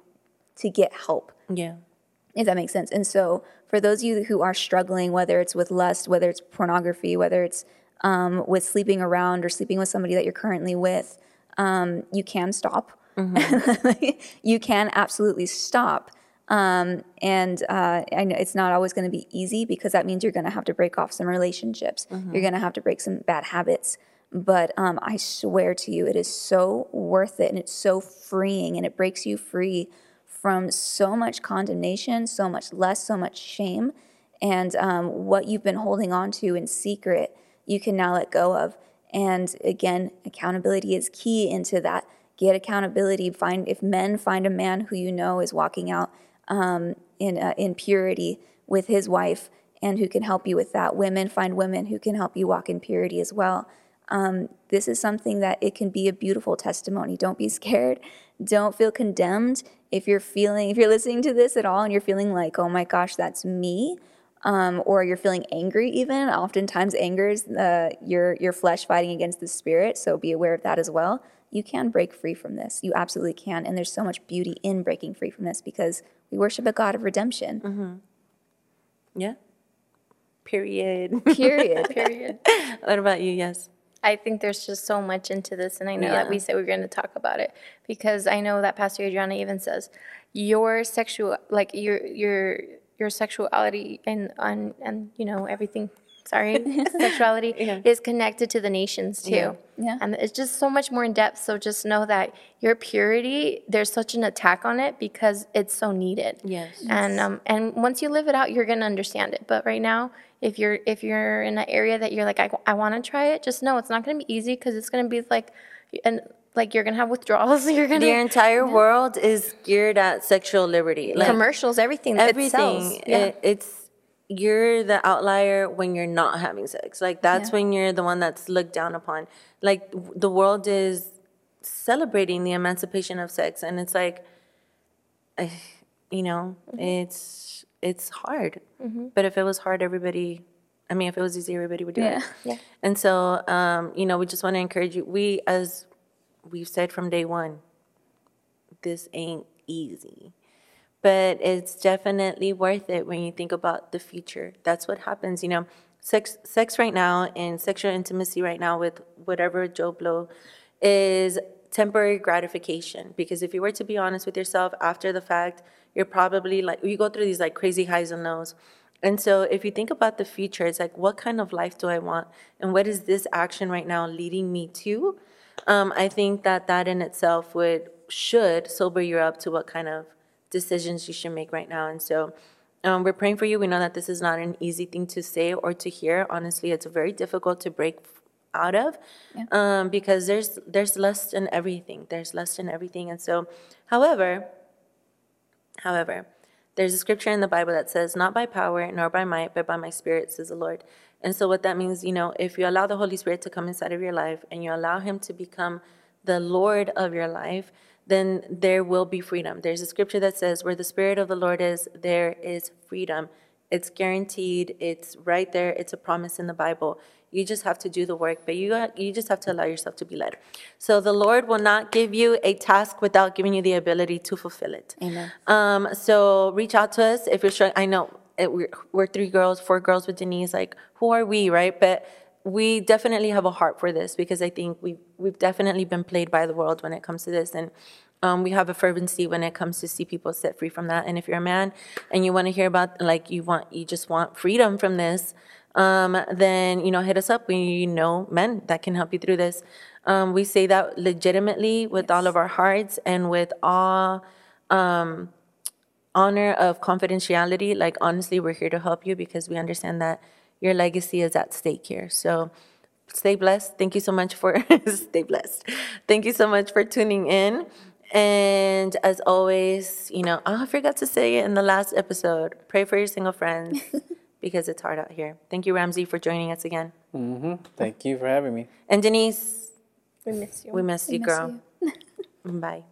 Speaker 4: to get help
Speaker 2: Yeah.
Speaker 4: if that makes sense. And so, for those of you who are struggling, whether it's with lust, whether it's pornography, whether it's um, with sleeping around or sleeping with somebody that you're currently with, um, you can stop. you can absolutely stop. Um, and uh, I know it's not always going to be easy because that means you're going to have to break off some relationships. You're going to have to break some bad habits. But um, I swear to you, it is so worth it and it's so freeing and it breaks you free from so much condemnation, so much less, so much shame. And um, what you've been holding on to in secret, you can now let go of. And again, accountability is key into that. Get accountability. Find if men find a man who you know is walking out um, in uh, in purity with his wife, and who can help you with that. Women find women who can help you walk in purity as well. Um, this is something that it can be a beautiful testimony. Don't be scared. Don't feel condemned. If you're feeling, if you're listening to this at all and you're feeling like, oh my gosh, that's me, um, or you're feeling angry even, oftentimes anger is uh, your, your flesh fighting against the spirit. So be aware of that as well. You can break free from this. You absolutely can. And there's so much beauty in breaking free from this because we worship a God of redemption.
Speaker 2: Yeah. Period.
Speaker 4: Period.
Speaker 3: Period.
Speaker 2: what about you? Yes.
Speaker 3: I think there's just so much into this, and I know that we
Speaker 2: Yeah.
Speaker 3: said we are going to talk about it because I know that Pastor Adriana even says your sexual, like your your your sexuality and and and you know everything. Sorry, sexuality is connected to the nations too.
Speaker 2: Yeah.
Speaker 4: Yeah.
Speaker 3: and it's just so much more in depth. So just know that your purity, there's such an attack on it because it's so needed.
Speaker 2: Yes.
Speaker 3: And um and once you live it out, you're gonna understand it. But right now, if you're if you're in an area that you're like I, I want to try it, just know it's not gonna be easy because it's gonna be like and like you're gonna have withdrawals. You're gonna
Speaker 2: The entire world is geared at sexual liberty. Like
Speaker 3: commercials, everything. It
Speaker 2: everything.
Speaker 3: sells. Yeah.
Speaker 2: It, it's you're the outlier when you're not having sex. Like that's when you're the one that's looked down upon. Like the world is celebrating the emancipation of sex, and it's like, eh, you know, it's it's hard. But if it was hard, everybody. I mean, if it was easy, everybody would do
Speaker 4: Yeah.
Speaker 2: it.
Speaker 3: Yeah.
Speaker 2: And so, um, you know, we just want to encourage you. We, as we've said from day one, this ain't easy but it's definitely worth it when you think about the future. That's what happens, you know. Sex, sex right now and sexual intimacy right now with whatever Joe Blow is temporary gratification. Because if you were to be honest with yourself after the fact, you're probably like you go through these like crazy highs and lows. And so if you think about the future, it's like what kind of life do I want, and what is this action right now leading me to? Um, I think that that in itself would should sober you up to what kind of decisions you should make right now. And so um, we're praying for you. We know that this is not an easy thing to say or to hear. Honestly, it's very difficult to break out of um, because there's there's lust in everything. There's lust in everything. And so, however, however, there's a scripture in the Bible that says, "Not by power nor by might, but by my Spirit," says the Lord. And so, what that means, you know, if you allow the Holy Spirit to come inside of your life and you allow Him to become the Lord of your life, then there will be freedom. There's a scripture that says, "Where the Spirit of the Lord is, there is freedom." It's guaranteed. It's right there. It's a promise in the Bible. You just have to do the work, but you you just have to allow yourself to be led. So the Lord will not give you a task without giving you the ability to fulfill it.
Speaker 4: Amen.
Speaker 2: Um, so reach out to us if you're struggling. I know it, we're, we're three girls, four girls with Denise. Like, who are we, right? But we definitely have a heart for this because I think we've, we've definitely been played by the world when it comes to this, and um, we have a fervency when it comes to see people set free from that. And if you're a man and you want to hear about like you want you just want freedom from this, um, then you know hit us up. We know men that can help you through this. Um, we say that legitimately with all of our hearts and with all honor of confidentiality. Like honestly, we're here to help you because we understand that your legacy is at stake here. So stay blessed. Thank you so much for stay blessed. Thank you so much for tuning in. And as always, you know, oh, I forgot to say it in the last episode. Pray for your single friends because it's hard out here. Thank you, Ramzy, for joining us again. Mm-hmm.
Speaker 5: Thank you for having me.
Speaker 2: And Denise,
Speaker 3: We miss you.
Speaker 2: we miss you,
Speaker 4: miss
Speaker 2: girl. Bye.